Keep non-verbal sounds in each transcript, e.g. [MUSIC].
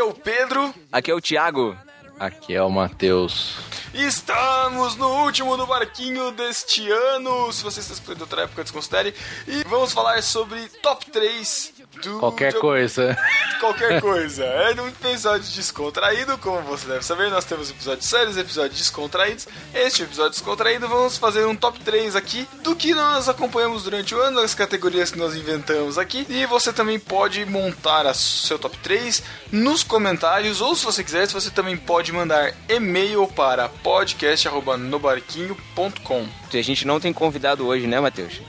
Aqui é o Pedro. Aqui é o Thiago. Aqui é o Matheus. Estamos no último do barquinho deste ano. Se você está escolhendo outra época, desconsidere. E vamos falar sobre top 3 do. Qualquer coisa. [LAUGHS] Qualquer [LAUGHS] coisa. É um episódio descontraído, como você deve saber. Nós temos episódios sérios, episódios descontraídos. Este episódio descontraído, vamos fazer um top 3 aqui do que nós acompanhamos durante o ano, as categorias que nós inventamos aqui. E você também pode montar o seu top 3 nos comentários, ou se você quiser, você também pode mandar e-mail para podcast.nobarquinho.com. A gente não tem convidado hoje, né, Matheus?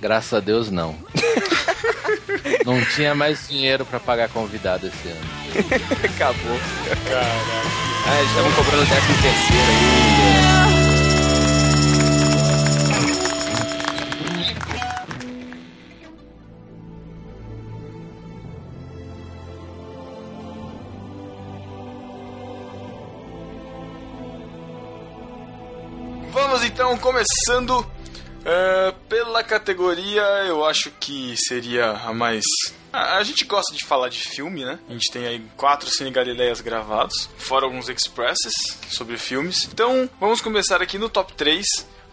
Graças a Deus, não. [LAUGHS] não tinha mais dinheiro para pagar convidado esse ano. [LAUGHS] Acabou. Caraca. Ah, eles estavam cobrando décimo terceiro aí. Vamos então, começando uh, pela categoria, eu acho que seria a mais. A, a, gente gosta de falar de filme, né? A gente tem aí quatro Cine Galileias gravados, fora alguns expresses sobre filmes. Então, vamos começar aqui no top 3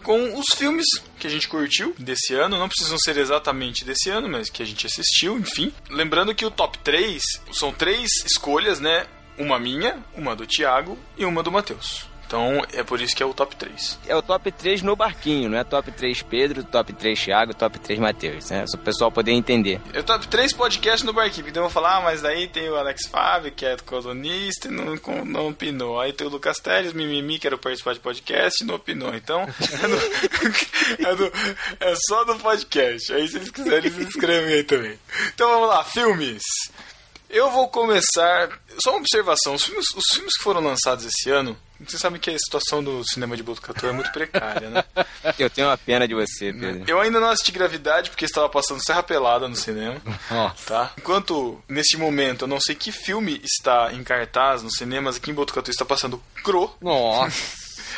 com os filmes que a gente curtiu desse ano. Não precisam ser exatamente desse ano, mas que a gente assistiu, enfim. Lembrando que o top 3 são três escolhas, né? Uma minha, uma do Thiago e uma do Matheus. Então é por isso que é o top 3. É o top 3 no barquinho, não é top 3 Pedro, top 3 Thiago, top 3 Matheus, né? Só o pessoal poder entender. É o top 3 podcast no barquinho. Então eu vou falar, ah, mas daí tem o Alex Fábio, que é colunista e não, não opinou. Aí tem o Lucas Teles, Mimimi, que era participar de podcast e não opinou. Então [LAUGHS] é, [LAUGHS] é, é só no podcast. Aí se eles quiserem, eles inscrevem aí também. Então vamos lá, filmes. Eu vou começar. Só uma observação: os filmes, os filmes que foram lançados esse ano, você sabe que a situação do cinema de Botucatu é muito precária, né? [LAUGHS] Eu tenho uma pena de você, Pedro. Eu ainda não assisti Gravidade porque estava passando Serra Pelada no cinema. Nossa. Tá? Enquanto, neste momento, eu não sei que filme está em cartaz nos cinemas, aqui em Botucatu está passando Cro. Nossa.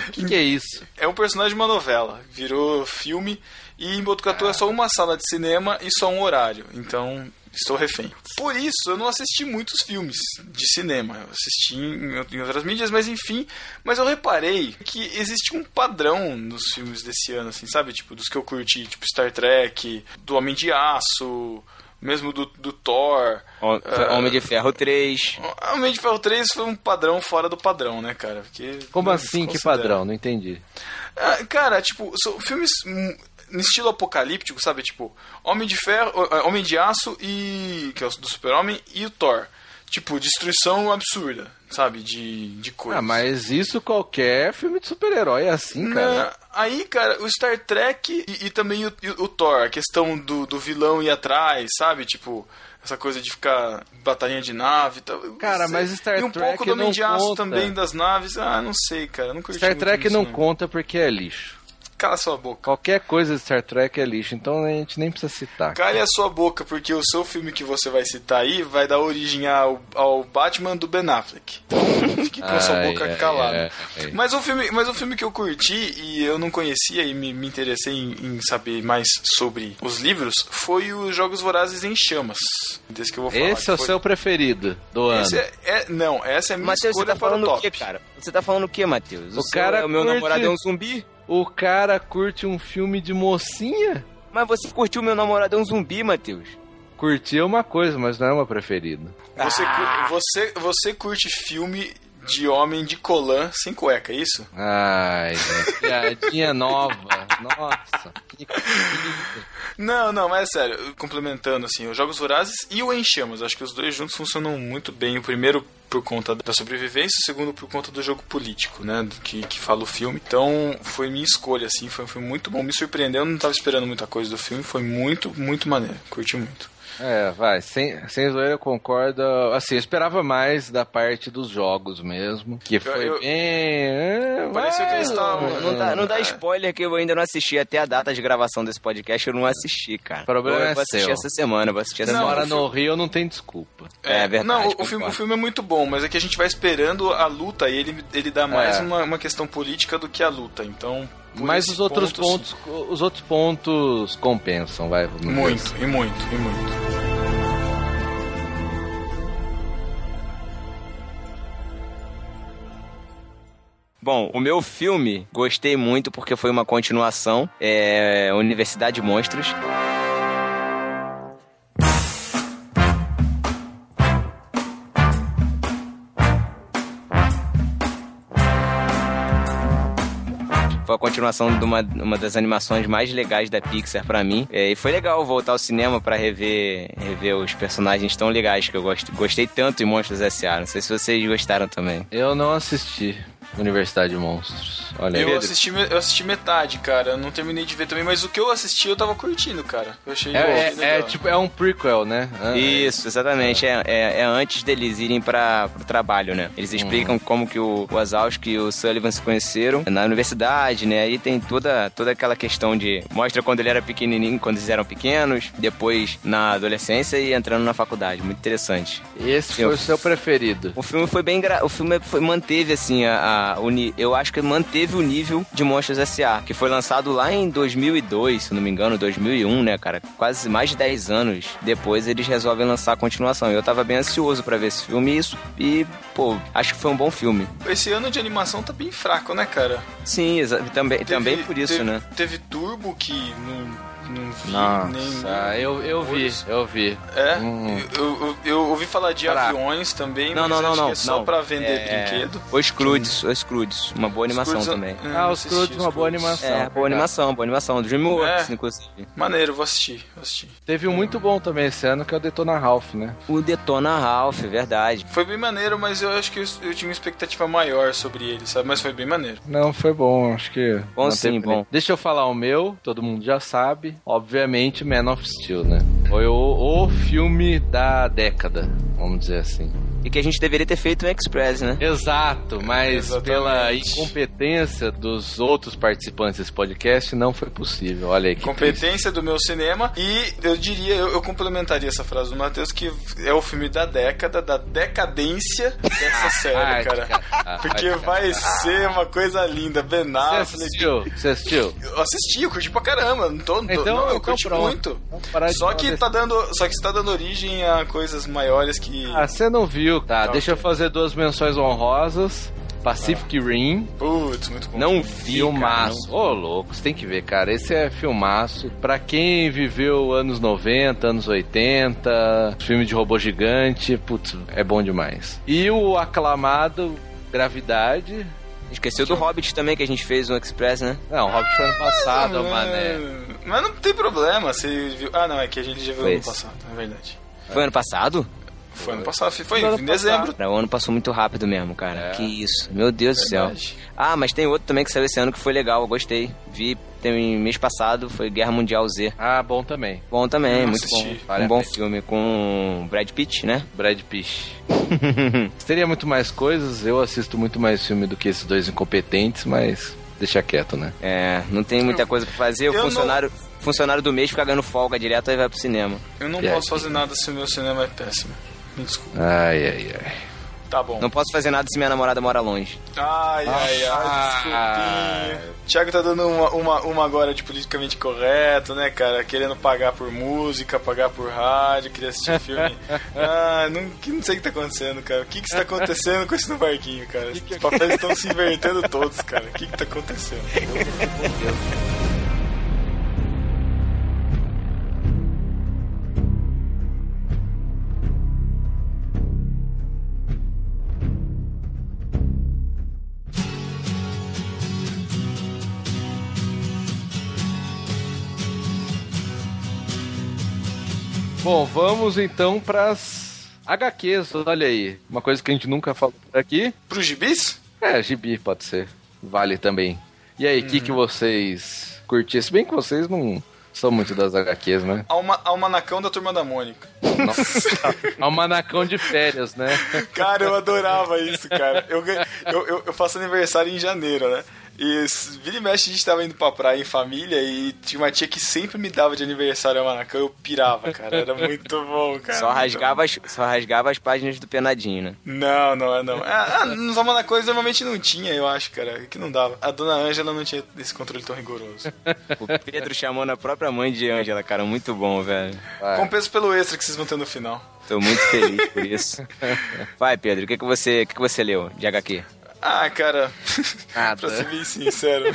O [LAUGHS] que, que é isso? É um personagem de uma novela. Virou filme. E em Botucatu é só uma sala de cinema e só um horário. Então, estou refém. Por isso, eu não assisti muitos filmes de cinema. Eu assisti em, em, outras mídias, mas enfim. Mas eu reparei que existe um padrão nos filmes desse ano, assim, sabe? Tipo, dos que eu curti, tipo Star Trek, do Homem de Aço, mesmo do, do Thor. Homem uh, de Ferro 3. Homem de Ferro 3 foi um padrão fora do padrão, né, cara? Porque Como assim, que padrão? Não entendi. Uh, cara, tipo, são filmes no estilo apocalíptico, sabe? Tipo, Homem de Ferro, Homem de Aço e. que é o do Super-Homem, e o Thor. Tipo, destruição absurda, sabe? De, de coisas. Ah, mas isso qualquer filme de super-herói é assim, cara. aí, cara, o Star Trek e, e também o, o, Thor, a questão do, do vilão ir atrás, sabe? Tipo, essa coisa de ficar batalhinha de nave e tal. Cara, mas Star Trek. E um pouco do Homem de Aço também das naves. Ah, não sei, cara. Não Star Trek não, não conta porque é lixo. Cala sua boca. Qualquer coisa de Star Trek é lixo, então a gente nem precisa citar. Cale a sua boca, porque o seu filme que você vai citar aí vai dar origem ao, ao Batman do Ben Affleck. Então [LAUGHS] fique com a sua boca ai, calada. Ai, ai, mas, um filme, mas um filme que eu curti e eu não conhecia e me, me interessei em, em, saber mais sobre os livros foi os Jogos Vorazes em Chamas. Desse que eu vou falar. Esse é o foi... seu preferido do Esse ano. É, é, não, essa é a minha Mateus, escolha você tá falando para o quê, cara? Você tá falando o quê, Matheus? O, o cara é o meu curte... namorado é um zumbi? O cara curte um filme de mocinha? Mas você curtiu Meu Namorado é um Zumbi, Matheus? Curti é uma coisa, mas não é uma preferida. Você, ah. você, você curte filme de homem de colã sem cueca, é isso? Ai, piadinha nova. Nossa, que Não, não, mas é sério, complementando assim, os Jogos Vorazes e o Enchamos, acho que os dois juntos funcionam muito bem. O primeiro por conta da sobrevivência, o segundo por conta do jogo político, né, que, que fala o filme. Então, foi minha escolha, assim, foi, foi muito bom, me surpreendeu, eu não estava esperando muita coisa do filme, foi muito, muito maneiro, curti muito. É, vai, sem, sem zoeira eu concordo. Assim, eu esperava mais da parte dos jogos mesmo. Que foi eu, bem. É, parecia que eles estavam. Não, dá, não dá spoiler que eu ainda não assisti. Até a data de gravação desse podcast eu não assisti, cara. O problema eu é vou assistir seu. essa semana, vou assistir essa Não, semana. no Rio não tem desculpa. É, é verdade. Não, o filme, o filme, é muito bom, mas é que a gente vai esperando a luta e ele, ele dá mais é. uma, uma questão política do que a luta. Então, mas os outros pontos, pontos os outros pontos compensam, vai. Muito, assim. e muito, e muito. Bom, o meu filme gostei muito porque foi uma continuação, é Universidade Monstros. Foi a continuação de uma, uma das animações mais legais da Pixar para mim. É, e foi legal voltar ao cinema para rever, rever os personagens tão legais que eu gost, gostei tanto em Monstros S.A. Não sei se vocês gostaram também. Eu não assisti. Universidade de Monstros. Olha eu assisti, eu assisti metade, cara. Eu não terminei de ver também, mas o que eu assisti eu tava curtindo, cara. Eu achei é, bom, é, é, tipo, é um prequel, né? Ah, Isso, exatamente. É. É, é, antes deles irem para o trabalho, né? Eles uhum. explicam uhum. como que o Wazowski e o Sullivan se conheceram na universidade, né? Aí tem toda, toda aquela questão de... Mostra quando ele era pequenininho, quando eles eram pequenos, depois na adolescência e entrando na faculdade. Muito interessante. Esse foi o seu preferido? O filme foi bem... Gra... O filme foi, manteve, assim, a eu acho que manteve o nível de Monstros S.A., que foi lançado lá em 2002, se não me engano, 2001, né, cara? Quase mais de 10 anos depois eles resolvem lançar a continuação. Eu tava bem ansioso para ver esse filme e isso, e, pô, acho que foi um bom filme. Esse ano de animação tá bem fraco, né, cara? Sim, também, teve, também por isso, teve, né? Teve Turbo que não não vi Nossa, nem. eu, eu vi, eu vi. É? Hum. Eu, eu, eu, ouvi falar de Caraca. aviões também, não, não, não, não, é só não. pra vender é... brinquedo. Os Crudes, os Crudes. Uma boa animação Scrooge, também. ah, os Crudes, uma boa animação. É, boa animação, boa animação. DreamWorks, é. inclusive. Maneiro, vou assistir, vou assistir. Teve um muito bom também esse ano, que é o Detona Ralph, né? O Detona Ralph, verdade. Foi bem maneiro, mas eu acho que eu, eu tinha uma expectativa maior sobre ele, sabe? Mas foi bem maneiro. Não, foi bom, acho que... Bom sim, bom. Deixa eu falar o meu, todo mundo já sabe. Obviamente, Man of Steel, né? Foi o, o filme da década, vamos dizer assim. E que a gente deveria ter feito um Express, né? Exato, mas Exatamente. pela incompetência dos outros participantes desse podcast, não foi possível. Olha aí. Que Competência triste. do meu cinema. E eu diria, eu, eu, complementaria essa frase do Matheus, que é o filme da década, da decadência dessa [LAUGHS] série, cara. Porque vai ser uma coisa linda. Ben Affleck. Você assistiu? Você assistiu? Eu assisti, eu curti pra caramba. Não tô, então, não, eu então curti pronto. muito. Só que, tá dando, só que está dando origem a coisas maiores que. Ah, você não viu. Tá, deixa eu fazer duas menções honrosas. Pacific ah. Rim. Putz, muito bom. Não vi, Filmaço. Ô, oh, louco, você tem que ver, cara. Esse é filmaço. Pra quem viveu anos 90, anos 80, filme de robô gigante, putz, é bom demais. E o aclamado Gravidade. Esqueceu do Hobbit também, que a gente fez no Express, né? Não, o Hobbit foi ano passado, ah, mané. Mas não tem problema, você viu... Ah, não, é que a gente já viu ano passado, é verdade. Foi ano passado? Foi ano passado, foi em, em dezembro. O ano passou muito rápido mesmo, cara. É. Que isso. Meu Deus Verdade. do céu. Ah, mas tem outro também que saiu esse ano que foi legal, eu gostei. Vi tem mês passado, foi Guerra Mundial Z. Ah, bom também. Bom também, muito assisti. bom. Vale um bom filme com Brad Pitt, né? [LAUGHS] Brad Pitt. [LAUGHS] Teria muito mais coisas, eu assisto muito mais filme do que esses dois incompetentes, mas deixa quieto, né? É, não tem muita coisa pra fazer, o funcionário... Não... Funcionário do mês fica ganhando folga direto e vai pro cinema. Eu não posso fazer nada se o meu cinema é péssimo. Me desculpa. Ai, ai, ai. Tá bom. Não posso fazer nada se minha namorada mora longe. Ai, ai, ai, ah, desculpinha. Thiago tá dando uma, uma, uma agora de politicamente correto, né, cara? Querendo pagar por música, pagar por rádio, queria assistir filme. [LAUGHS] ah, não, não sei o que tá acontecendo, cara. O que que está acontecendo com esse no barquinho, cara? [LAUGHS] Os papéis estão se invertendo todos, cara. O que que tá acontecendo? Bom, vamos então pras HQs, olha aí. Uma coisa que a gente nunca falou por aqui. Pro gibis? É, gibi pode ser. Vale também. E aí, o que, que uhum. vocês curtiram? Se bem que vocês não são muito das HQs, né? Alma, Almanacão da Turma da Mônica. Nossa. [LAUGHS] Almanacão de férias, né? Cara, eu adorava isso, cara. Eu, eu, eu faço aniversário em janeiro, né? E vira e mexe a gente tava indo pra praia em família e tinha uma tia que sempre me dava de aniversário a Manacão eu pirava, cara. Era muito bom, cara. Só rasgava, as, só rasgava as páginas do Penadinho, né? Não, não, não. Ah, ah nos Amanacões normalmente não tinha, eu acho, cara. Que não dava. A dona Ângela não tinha esse controle tão rigoroso. o Pedro chamando a própria mãe de Ângela, cara. Muito bom, velho. Vai. Compensa pelo extra que vocês vão ter no final. Tô muito feliz por isso. Vai, Pedro, o que, que, você, que, que você leu de HQ? Ah, cara. [LAUGHS] Nada. pra ser bem sincero.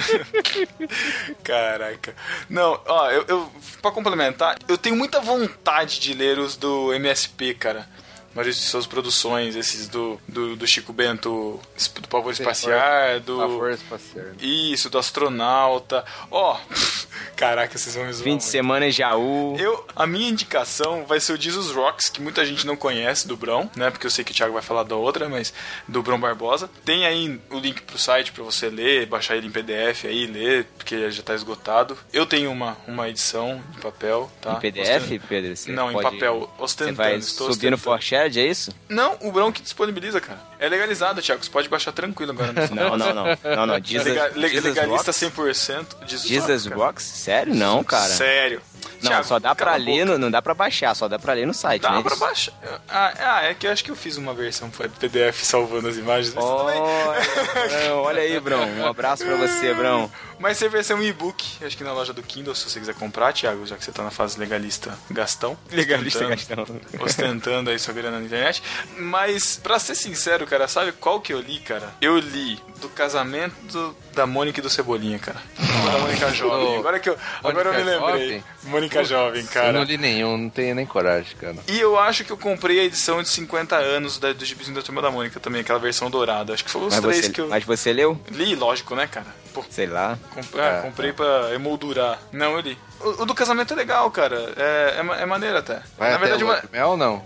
[LAUGHS] Caraca. Não, ó, eu, eu. Pra complementar, eu tenho muita vontade de ler os do MSP, cara. Maurício de suas produções, esses do, do, do Chico Bento, do Pavor Espacial, do. Pavor espacial. Isso, do astronauta. Ó, [LAUGHS] caraca, vocês vão me zoar. Fim de muito. semana em Jaú. Eu, a minha indicação vai ser o Jesus Rocks, que muita gente não conhece do Brão, né? Porque eu sei que o Thiago vai falar da outra, mas do Brão Barbosa. Tem aí o link pro site pra você ler, baixar ele em PDF aí, ler, porque já tá esgotado. Eu tenho uma, uma edição em papel, tá? Em PDF, Ostent- Pedro? Você Não, em papel, Você ostentando. vai estou subir no ostentando. É isso? Não, o que disponibiliza, cara. É legalizado, Thiago, você pode baixar tranquilo agora. no Não, não, não. Não, não. Jesus, le- Jesus legalista Rocks? 100%. Jesus, Jesus. Rocks? Sério? Não, cara. Sério. Não, Thiago, só dá pra ler, no- não dá pra baixar, só dá pra ler no site, Dá né? pra baixar. Ah, ah, é que eu acho que eu fiz uma versão PDF salvando as imagens. Bem. Olha, olha aí, Brão. Um abraço pra você, Brão. Mas tem versão e-book, acho que na loja do Kindle, se você quiser comprar, Thiago, já que você tá na fase legalista Gastão. Legalista ostentando, Gastão. [LAUGHS] ostentando aí sua grana na internet. Mas, pra ser sincero, cara, sabe qual que eu li, cara? Eu li do casamento da Mônica e do Cebolinha, cara. da Mônica Jovem. Agora que eu, agora eu me lembrei. Jovem? Mônica Jovem, Eu não cara. li nenhum, não tenho nem coragem, cara. E eu acho que eu comprei a edição de 50 anos da, do Gibizinho da Turma da Mônica também, aquela versão dourada. Acho que foi os Mas três você, que eu mas você leu? li, lógico, né, cara? Pô, Sei lá. Comp- ah, É, comprei pra emoldurar. Não, eu li. O, o do casamento é legal, cara. É, é, é maneiro até. Vai Na até verdade, uma... mel ou não?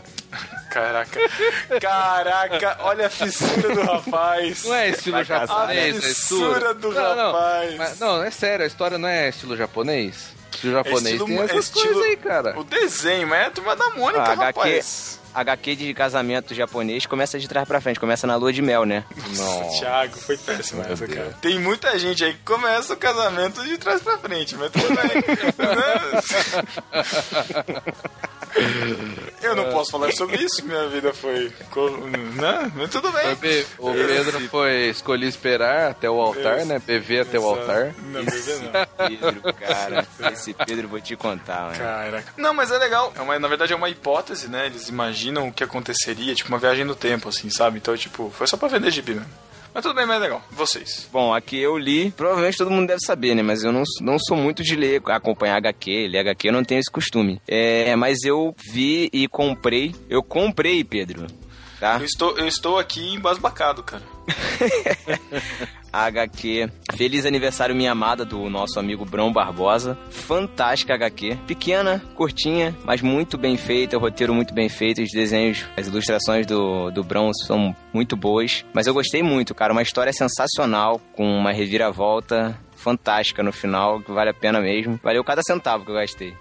Caraca. [LAUGHS] Caraca, olha a fissura do rapaz. Não é estilo japonês, A é fissura estilo... do não, não. rapaz. Mas, não, é sério, a história não é estilo japonês? Estilo japonês estilo- tem é essas estilo- coisas aí, cara. O desenho, mas é a turma da Mônica, Ah, rapaz. HQ de casamento japonês começa de trás pra frente, começa na lua de mel, né? Não. [LAUGHS] Thiago, foi péssimo Meu essa, Deus. cara. Tem muita gente aí que começa o casamento de trás pra frente, mas tudo bem. [LAUGHS] Eu não posso falar sobre isso, minha vida foi. Né? Mas tudo bem. O Pedro foi escolher esperar até o altar, né? PV até o altar. Não, bebê não. [LAUGHS] Pedro, cara. Esse Pedro, vou te contar, mano. Caraca. Não, mas é legal. É uma, na verdade é uma hipótese, né? Eles imaginam o que aconteceria, tipo uma viagem no tempo, assim, sabe? Então, tipo, foi só pra vender gibi mesmo. Mas tudo bem, mas é legal. Vocês. Bom, aqui eu li, provavelmente todo mundo deve saber, né? Mas eu não, não sou muito de ler, acompanhar HQ, ler HQ, eu não tenho esse costume. É, mas eu vi e comprei. Eu comprei, Pedro. Tá? Eu estou, eu estou aqui embasbacado, cara. [LAUGHS] HQ Feliz Aniversário Minha Amada, do nosso amigo Brão Barbosa. Fantástica HQ. Pequena, curtinha, mas muito bem feita. O roteiro muito bem feito. Os desenhos, as ilustrações do, do Brão são muito boas. Mas eu gostei muito, cara. Uma história sensacional, com uma reviravolta fantástica no final, que vale a pena mesmo. Valeu cada centavo que eu gastei.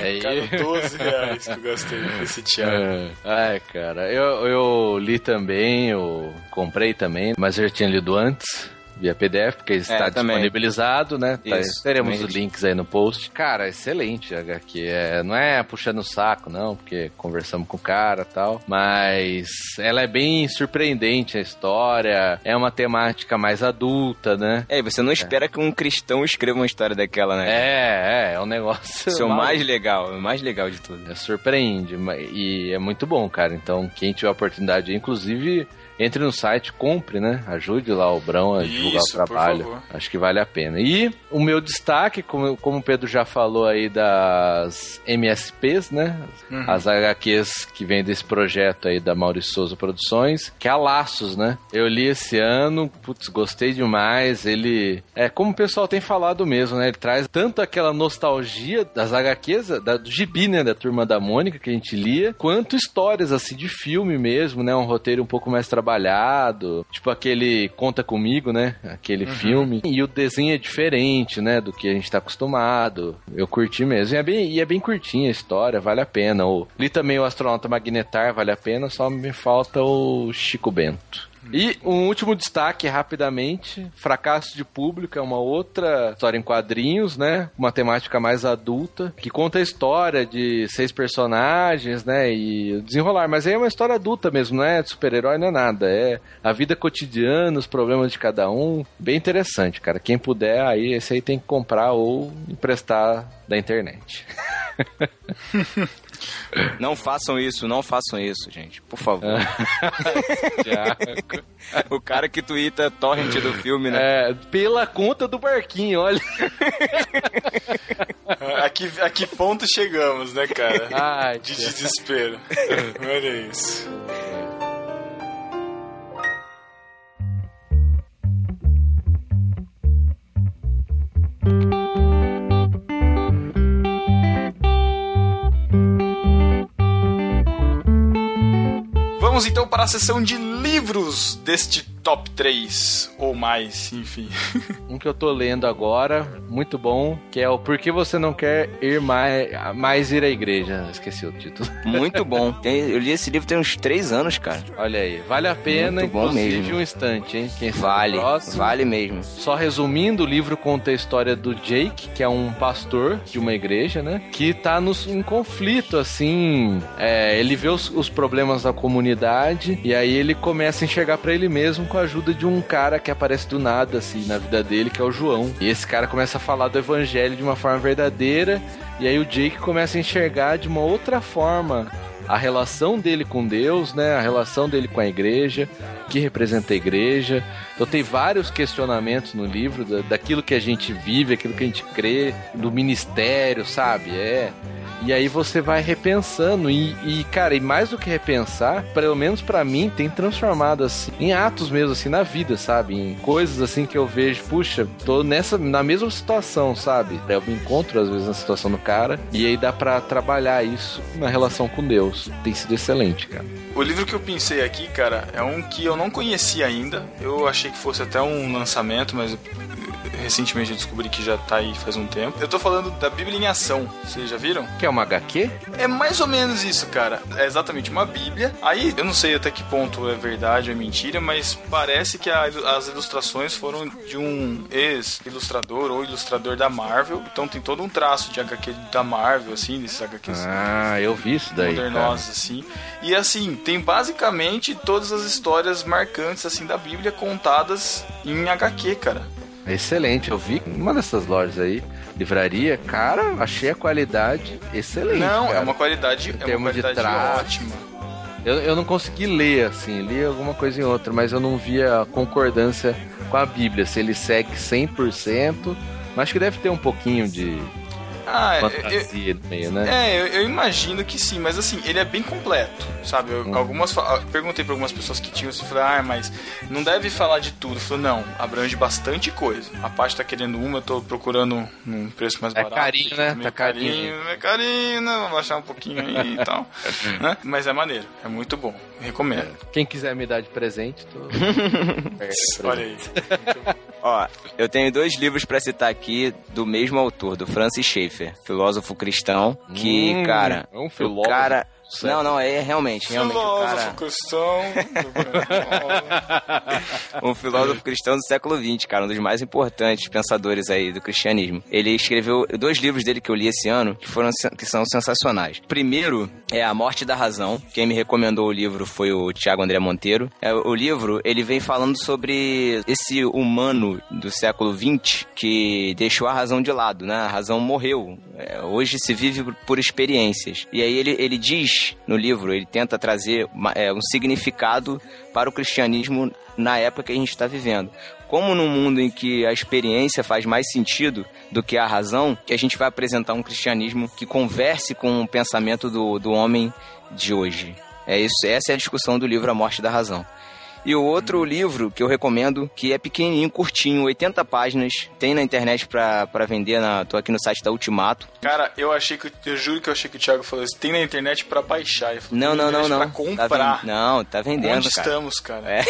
Aí. Cara, 12 reais que eu gastei nesse Thiago. É. Ai, cara, eu, eu li também, eu comprei também, mas eu já tinha lido antes. Via PDF, porque está também. disponibilizado, né? Tá- teremos também. os links aí no post. Cara, excelente a HQ. É, não é puxando o saco, não, porque conversamos com o cara e tal. Mas ela é bem surpreendente a história. É uma temática mais adulta, né? É, e você não espera que um cristão escreva uma história daquela, né? É, é, é um negócio. Isso é o mais legal, o mais legal de tudo. É, surpreende e é muito bom, cara. Então, quem tiver a oportunidade, inclusive, entre no site, compre, né? Ajude lá o Brão a divulgar Isso, o trabalho. Acho que vale a pena. E o meu destaque, como, como o Pedro já falou aí das MSPs, né? Uhum. As HQs que vem desse projeto aí da Maurício Souza Produções, que é a Laços, né? Eu li esse ano, putz, gostei demais. Ele é como o pessoal tem falado mesmo, né? Ele traz tanto aquela nostalgia das HQs, da, do gibi, né? Da Turma da Mônica que a gente lia, quanto histórias assim de filme mesmo, né? Um roteiro um pouco mais trabalhado, tipo aquele Conta Comigo, né? Aquele filme. E o desenho é diferente, né? Do que a gente tá acostumado. Eu curti mesmo. E é bem, e é bem curtinha a história, vale a pena. O, li também o Astronauta Magnetar, vale a pena, só me falta o Chico Bento. E um último destaque, rapidamente: Fracasso de Público é uma outra história em quadrinhos, né? Uma temática mais adulta, que conta a história de seis personagens, né? E desenrolar. Mas aí é uma história adulta mesmo, não é de super-herói, não é nada. É a vida cotidiana, os problemas de cada um. Bem interessante, cara. Quem puder, aí esse aí tem que comprar ou emprestar da internet. [LAUGHS] Não façam isso, não façam isso, gente. Por favor. [LAUGHS] o cara que twitta torrent do filme, né? É, pela conta do barquinho, olha. a, que, a que ponto chegamos, né, cara? Ai, De desespero. Olha isso. Vamos para a sessão de livros deste top 3 ou mais, enfim. [LAUGHS] Um que eu tô lendo agora, muito bom, que é o Por que você não quer ir mais, mais ir à igreja? Esqueci o título. [LAUGHS] Muito bom. Tem, eu li esse livro tem uns 3 anos, cara. Olha aí, vale a pena, Muito bom inclusive mesmo. um instante, hein? Quem Vale, vale mesmo. Só resumindo, o livro conta a história do Jake, que é um pastor de uma igreja, né? Que tá nos, em conflito, assim. é, ele vê os, os problemas da comunidade e aí ele começa a enxergar pra ele mesmo com a ajuda de um cara que aparece do nada, assim, na vida dele, que é o João. E esse cara começa a falar do evangelho de uma forma verdadeira e aí o Jake começa a enxergar de uma outra forma a relação dele com Deus, né? A relação dele com a igreja, que representa a igreja. Então tem vários questionamentos no livro da- daquilo que a gente vive, aquilo que a gente crê, do ministério, sabe? É. E aí você vai repensando e, e, cara, e mais do que repensar, pelo menos pra mim, tem transformado assim em atos mesmo assim na vida, sabe? Em coisas assim que eu vejo, puxa, tô nessa na mesma situação, sabe? Eu me encontro às vezes na situação do cara e aí dá pra trabalhar isso na relação com Deus. Tem sido excelente, cara. O livro que eu pensei aqui, cara, é um que eu não conhecia ainda. Eu achei que fosse até um lançamento, mas recentemente eu descobri que já tá aí faz um tempo. Eu tô falando da Bíblia em Ação. Vocês já viram? Que é uma HQ? É mais ou menos isso, cara. É exatamente uma Bíblia. Aí, eu não sei até que ponto é verdade ou é mentira, mas parece que a- as ilustrações foram de um ex-ilustrador ou ilustrador da Marvel. Então tem todo um traço de HQ da Marvel, assim, desses HQs Ah, eu vi isso daí. cara. modernosos, assim. E assim, tem basicamente todas as histórias marcantes, assim, da Bíblia contadas em HQ, cara. Excelente, eu vi uma dessas lojas aí, livraria, cara, achei a qualidade excelente. não, é cara. uma qualidade, é uma qualidade ótima. Eu, eu não consegui ler, assim, li alguma coisa em outra, mas eu não via concordância com a Bíblia, se ele segue 100%, mas acho que deve ter um pouquinho de Ah, é, eu- fantasia no meio, né? É, eu, eu imagino que sim, mas assim, ele é bem completo, sabe? Eu, algumas fa- eu perguntei pra algumas pessoas que tinham, assim, falei, ah, mas não deve falar de tudo. Eu falei, não, abrange bastante coisa. A parte tá querendo uma, eu tô procurando num preço mais É barato. carinho, né? Tá carinho. carinho, é carinho, né? Vou baixar um pouquinho aí e tal. [LAUGHS] né? Mas é maneiro, é muito bom, recomendo. Quem quiser me dar de presente, tô... É, [LAUGHS] Olha aí. Ó, eu tenho dois livros pra citar aqui do mesmo autor, do Francis Schaeffer, filósofo cristão, que, Hum, cara, é um o filósofo. cara... sério. Não, não, é realmente, realmente Filósofo cara... cristão. [LAUGHS] um filósofo cristão do século XX, cara, um dos mais importantes pensadores aí do cristianismo. Ele escreveu dois livros dele que eu li esse ano, que foram que são sensacionais. Primeiro é A Morte da Razão. Quem me recomendou o livro foi o Tiago André Monteiro. É, o livro, ele vem falando sobre esse humano do século XX que deixou a razão de lado, né? A razão morreu. É, hoje se vive por- por experiências. E aí ele, ele diz no livro, ele tenta trazer uma- é, um significado para o cristianismo na época que a gente está vivendo. Como num mundo em que a experiência faz mais sentido do que a razão, que a gente vai apresentar um cristianismo que converse com o pensamento do, do homem de hoje. É isso, essa é a discussão do livro A Morte da Razão. E o outro livro que eu recomendo, que é pequenininho, curtinho, 80 páginas, tem na internet pra, pra vender, na, tô aqui no site da Ultimato. Cara, eu achei que. Eu juro que eu achei que o Thiago falou isso. Tem na internet pra baixar. Falei, Não, não, não, não. Pra Tá comprar. ven- Não, tá vendendo, Onde cara. estamos, cara? É.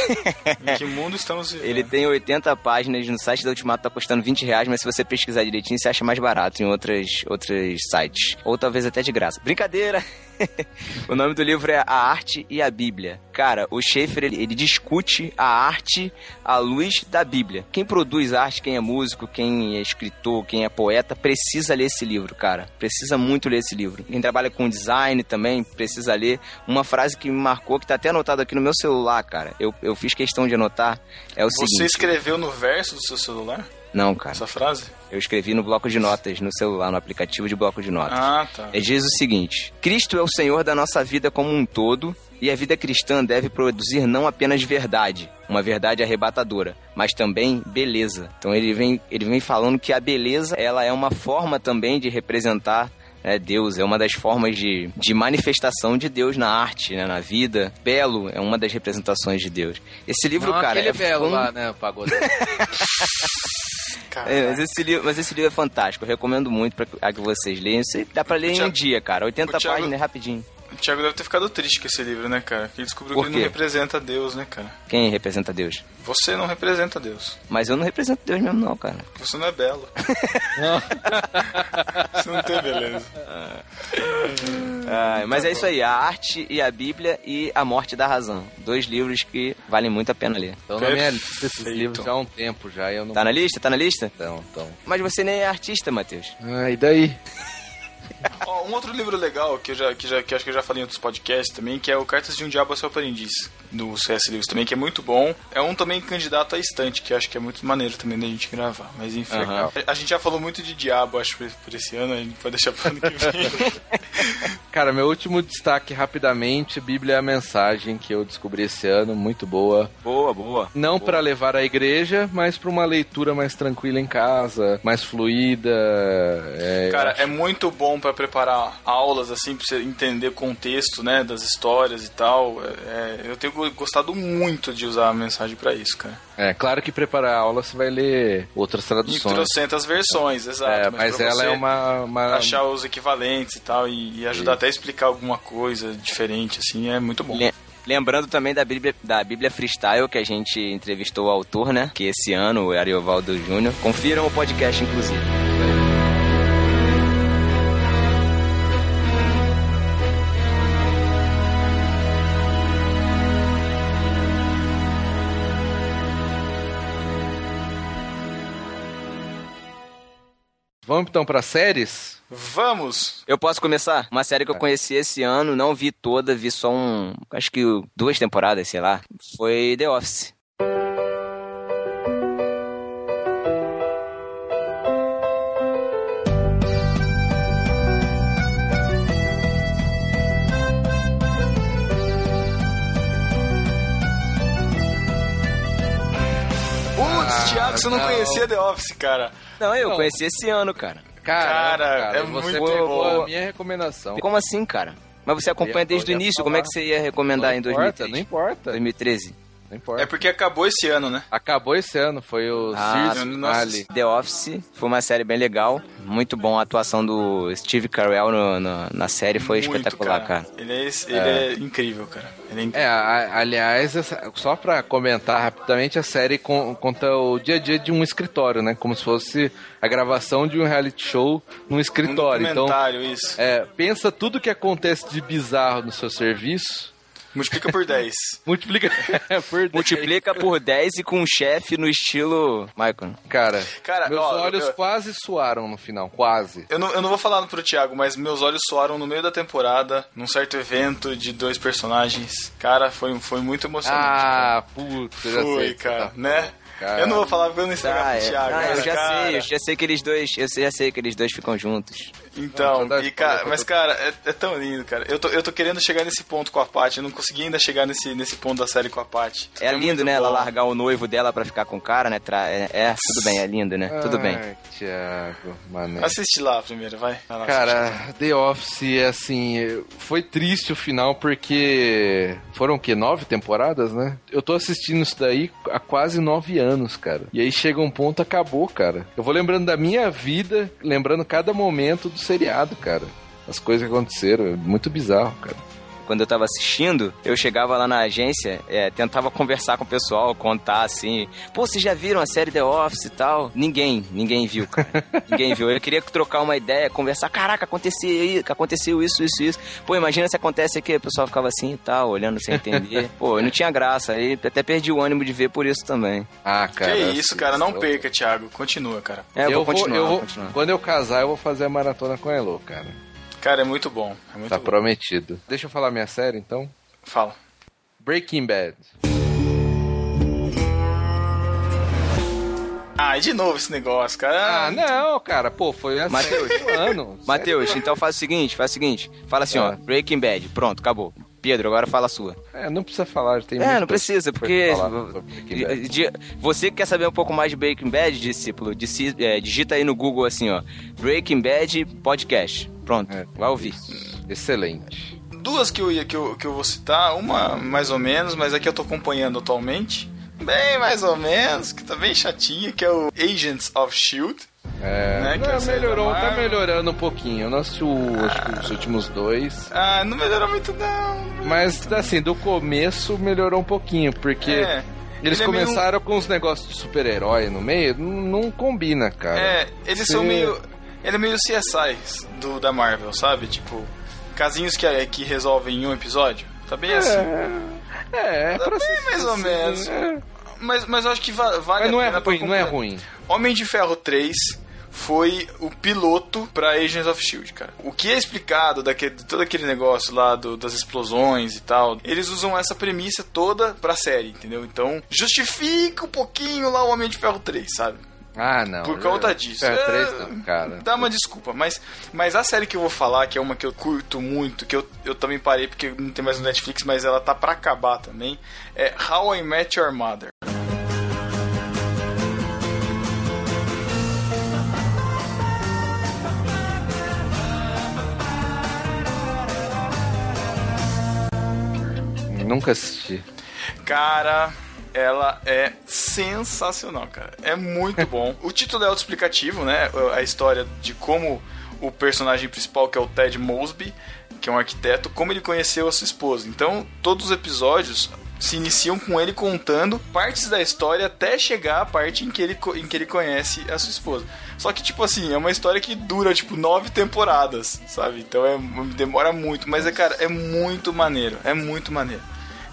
Em que mundo estamos vivendo? Ele tem 80 páginas no site da Ultimato, tá custando 20 reais, mas se você pesquisar direitinho, você acha mais barato em outras, outros sites. Ou talvez até de graça. Brincadeira! [LAUGHS] o nome do livro é A Arte e a Bíblia. Cara, o Schaefer, ele, ele discute a arte à luz da Bíblia. Quem produz arte, quem é músico, quem é escritor, quem é poeta, precisa ler esse livro, cara. Precisa muito ler esse livro. Quem trabalha com design também precisa ler. Uma frase que me marcou, que tá até anotado aqui no meu celular, cara. Eu, eu fiz questão de anotar. É o Você seguinte. escreveu no verso do seu celular? Não, cara. Essa frase? Eu escrevi no bloco de notas, no celular, no aplicativo de bloco de notas. Ah, tá. Ele diz o seguinte: Cristo é o Senhor da nossa vida como um todo, e a vida cristã deve produzir não apenas verdade, uma verdade arrebatadora, mas também beleza. Então ele vem, ele vem falando que a beleza ela é uma forma também de representar é Deus, é uma das formas de, de manifestação de Deus na arte, né, na vida. Belo é uma das representações de Deus. Esse livro, Não, cara, aquele é belo fun- lá, né, o pagodeiro. [LAUGHS] É, mas, esse livro, mas esse livro é fantástico, eu recomendo muito pra que vocês leiam. Dá pra ler em um dia, cara. 80 o Thiago- páginas rapidinho. O Thiago deve ter ficado triste com esse livro, né, cara? Que ele descobriu Por que ele não representa Deus, né, cara? Quem representa Deus? Você não representa Deus. Mas eu não represento Deus mesmo, não, cara. Você não é belo. [LAUGHS] Você não tem beleza. Ah, mas é isso aí, a arte e a Bíblia e a morte da razão. Dois livros que valem muito a pena ler. Estão na minha lista esses livros já há um tempo já eu não... Tá na lista? Tá na lista? Então, então. Mas você nem é artista, Matheus. Ah, e daí? [LAUGHS] Ó, um outro livro legal que eu já, que já que acho que eu já falei em outros podcasts também, que é o Cartas de um Diabo ao Seu Aprendiz, do C.S. Lewis também, que é muito bom. É um também candidato a estante, que acho que é muito maneiro também da gente gravar. Mas enfim, Aham. a, a gente já falou muito de diabo, acho, por, por esse ano, a gente pode deixar pro ano que vem. [LAUGHS] Cara, meu último destaque rapidamente, Bíblia é a mensagem que eu descobri esse ano, muito boa. Boa, boa. Não pra levar à igreja, mas pra uma leitura mais tranquila em casa, mais fluida. é, Cara, é muito bom pra preparar aulas, assim, pra você entender o contexto, né, das histórias e tal. É, eu tenho gostado muito de usar a mensagem pra isso, cara. é, claro que preparar a aula você vai ler outras traduções. trocentas versões, exato. É, mas pra ela é uma, uma- achar os equivalentes e tal, e, e ajudar Isso. até a explicar alguma coisa diferente, assim, é muito bom. Le- Lembrando também da Bíblia, da Bíblia Freestyle, que a gente entrevistou o autor, né? Que esse ano, o Ariovaldo Júnior. Confiram o podcast, inclusive. Vamos então pra séries? Vamos! Eu posso começar? Uma série que eu conheci esse ano, não vi toda, vi só um. Acho que duas temporadas, sei lá. Foi The Office. Putz, Thiago, você não, não. conhecia The Office, cara. Não, eu Não. conheci esse ano, cara. Caramba, Cara, é você muito bom. a minha recomendação. Como assim, cara? Mas você acompanha desde o início, falar. como é que você ia recomendar em não importa, 2003? não importa. 2013? Não importa. É porque acabou esse ano, né? Acabou esse ano, foi o Ah, Sears. The Office foi uma série bem legal. Muito bom a atuação do Steve Carell no- no- na série, foi Muito, espetacular, cara. Ele, é, ele é. incrível, cara. Ele é incrível. É, a- aliás, essa- só pra comentar rapidamente, a série con- conta o dia a dia de um escritório, né? Como se fosse a gravação de um reality show num um escritório. então, documentário, isso. é, pensa tudo que acontece de bizarro no seu serviço, Multiplica por 10. [LAUGHS] multiplica [LAUGHS] por dez. Multiplica por 10 e com um chefe no estilo Michael. Cara, Cara, meus ó, olhos eu- quase suaram no final, quase. Eu não, eu não vou falar pro Thiago, mas meus olhos soaram no meio da temporada, num certo evento de dois personagens. Cara, foi, foi muito emocionante. Ah, já foi, sei. cara, Tá. né? Cara. Eu não vou falar porque eu não estragar Ah, pro é. Thiago. Ah, eu já cara, sei, eu já sei que eles dois, eu já sei que eles dois ficam juntos. Então, e, cara, mas cara, é, é tão lindo, cara. Eu tô, eu tô querendo chegar nesse ponto com a Paty, eu não consegui ainda chegar nesse, nesse ponto da série com a Paty. É, lindo, né? Ela bom. largar o noivo dela pra ficar com o cara, né? Tra- É, é, tudo bem, é lindo, né? Tudo bem. Ai, Thiago, mané. Assiste lá primeiro, vai. Vai lá, assiste. Cara, The Office, assim, foi triste o final porque foram o quê? Nove temporadas, né? Eu tô assistindo isso daí há quase nove anos, cara. E aí chega um ponto, acabou, cara. Eu vou lembrando da minha vida, lembrando cada momento do seriado, cara. As coisas que aconteceram, é muito bizarro, cara. Quando eu tava assistindo, eu chegava lá na agência, é, tentava conversar com o pessoal, contar assim, pô, vocês já viram a série The Office e tal? Ninguém, ninguém viu, cara. [LAUGHS] ninguém viu. Eu queria trocar uma ideia, conversar, caraca, aconteceu, aconteceu isso, isso, isso. Pô, imagina se acontece aqui, o pessoal ficava assim e tal, olhando sem entender. [LAUGHS] Pô, não tinha graça, aí até perdi o ânimo de ver por isso também. Ah, Que cara. isso, cara, não eu- perca, Thiago. Continua, cara. É, eu, eu vou continuar, eu vou vou- continuar. Quando eu casar, eu vou fazer a maratona com a Elo, cara. Cara, é muito bom. É muito Tá bom. prometido. Deixa eu falar minha série, então. Fala. Breaking Bad. Ah, e de novo esse negócio, cara. Ah, não, cara. Pô, foi assim Mateus. um ano. Matheus, então faz o seguinte, faz o seguinte. Fala assim, ó, Ah. Breaking Bad, pronto, acabou. Pedro, agora fala a sua. É, não precisa falar, tem É, não precisa, porque de- você que quer saber um pouco mais de Breaking Bad, discípulo, disi- é, digita aí no Google assim, ó, Breaking Bad Podcast. Pronto, É. vai ouvir. Excelente. Duas que eu, ia, que, eu, que eu vou citar, uma mais ou menos, mas a que eu tô acompanhando atualmente, bem mais ou menos, que tá bem chatinha, que é o Agents of S.H.I.E.L.D. É, Né, não, é melhorou, tá melhorando um pouquinho. Eu não assisti o- acho que os últimos dois. Ah, não melhorou muito não. Mas, assim, do começo melhorou um pouquinho, porque É, eles ele é meio- começaram com uns negócios de super-herói no meio, não, não combina, cara. É, eles Você- são meio. Ele é meio CSI do, da Marvel, sabe? Tipo, casinhos que, que resolvem em um episódio. Tá bem assim. É, é Tá pra bem mais ou assim, menos. é. Mas, mas eu acho que va- vale Mas não a é ruim, não é ruim. Homem de Ferro 3 foi o piloto pra Agents of S.H.I.E.L.D., cara. O que é explicado daquele, de todo aquele negócio lá do- das explosões e tal, eles usam essa premissa toda pra série, entendeu? Então, justifica um pouquinho lá o Homem de Ferro 3, sabe? Ah, não. Por conta disso. É, três É, não, cara. Dá uma desculpa, mas, mas a série que eu vou falar, que é uma que eu curto muito, que eu, eu também parei porque não tem mais no Netflix, mas ela tá pra acabar também, é How I Met Your Mother. Nunca assisti. Cara, ela é sensacional, cara. É muito [LAUGHS] bom. o título é autoexplicativo, né? A história de como o personagem principal, que é o Ted Mosby, que é um arquiteto, como ele conheceu a sua esposa. Então, todos os episódios se iniciam com ele contando partes da história até chegar a parte em que ele, em que ele conhece a sua esposa. Só que, tipo assim, é uma história que dura, tipo, nove temporadas, sabe? Então é, demora muito, mas é, cara, é muito maneiro. É muito maneiro.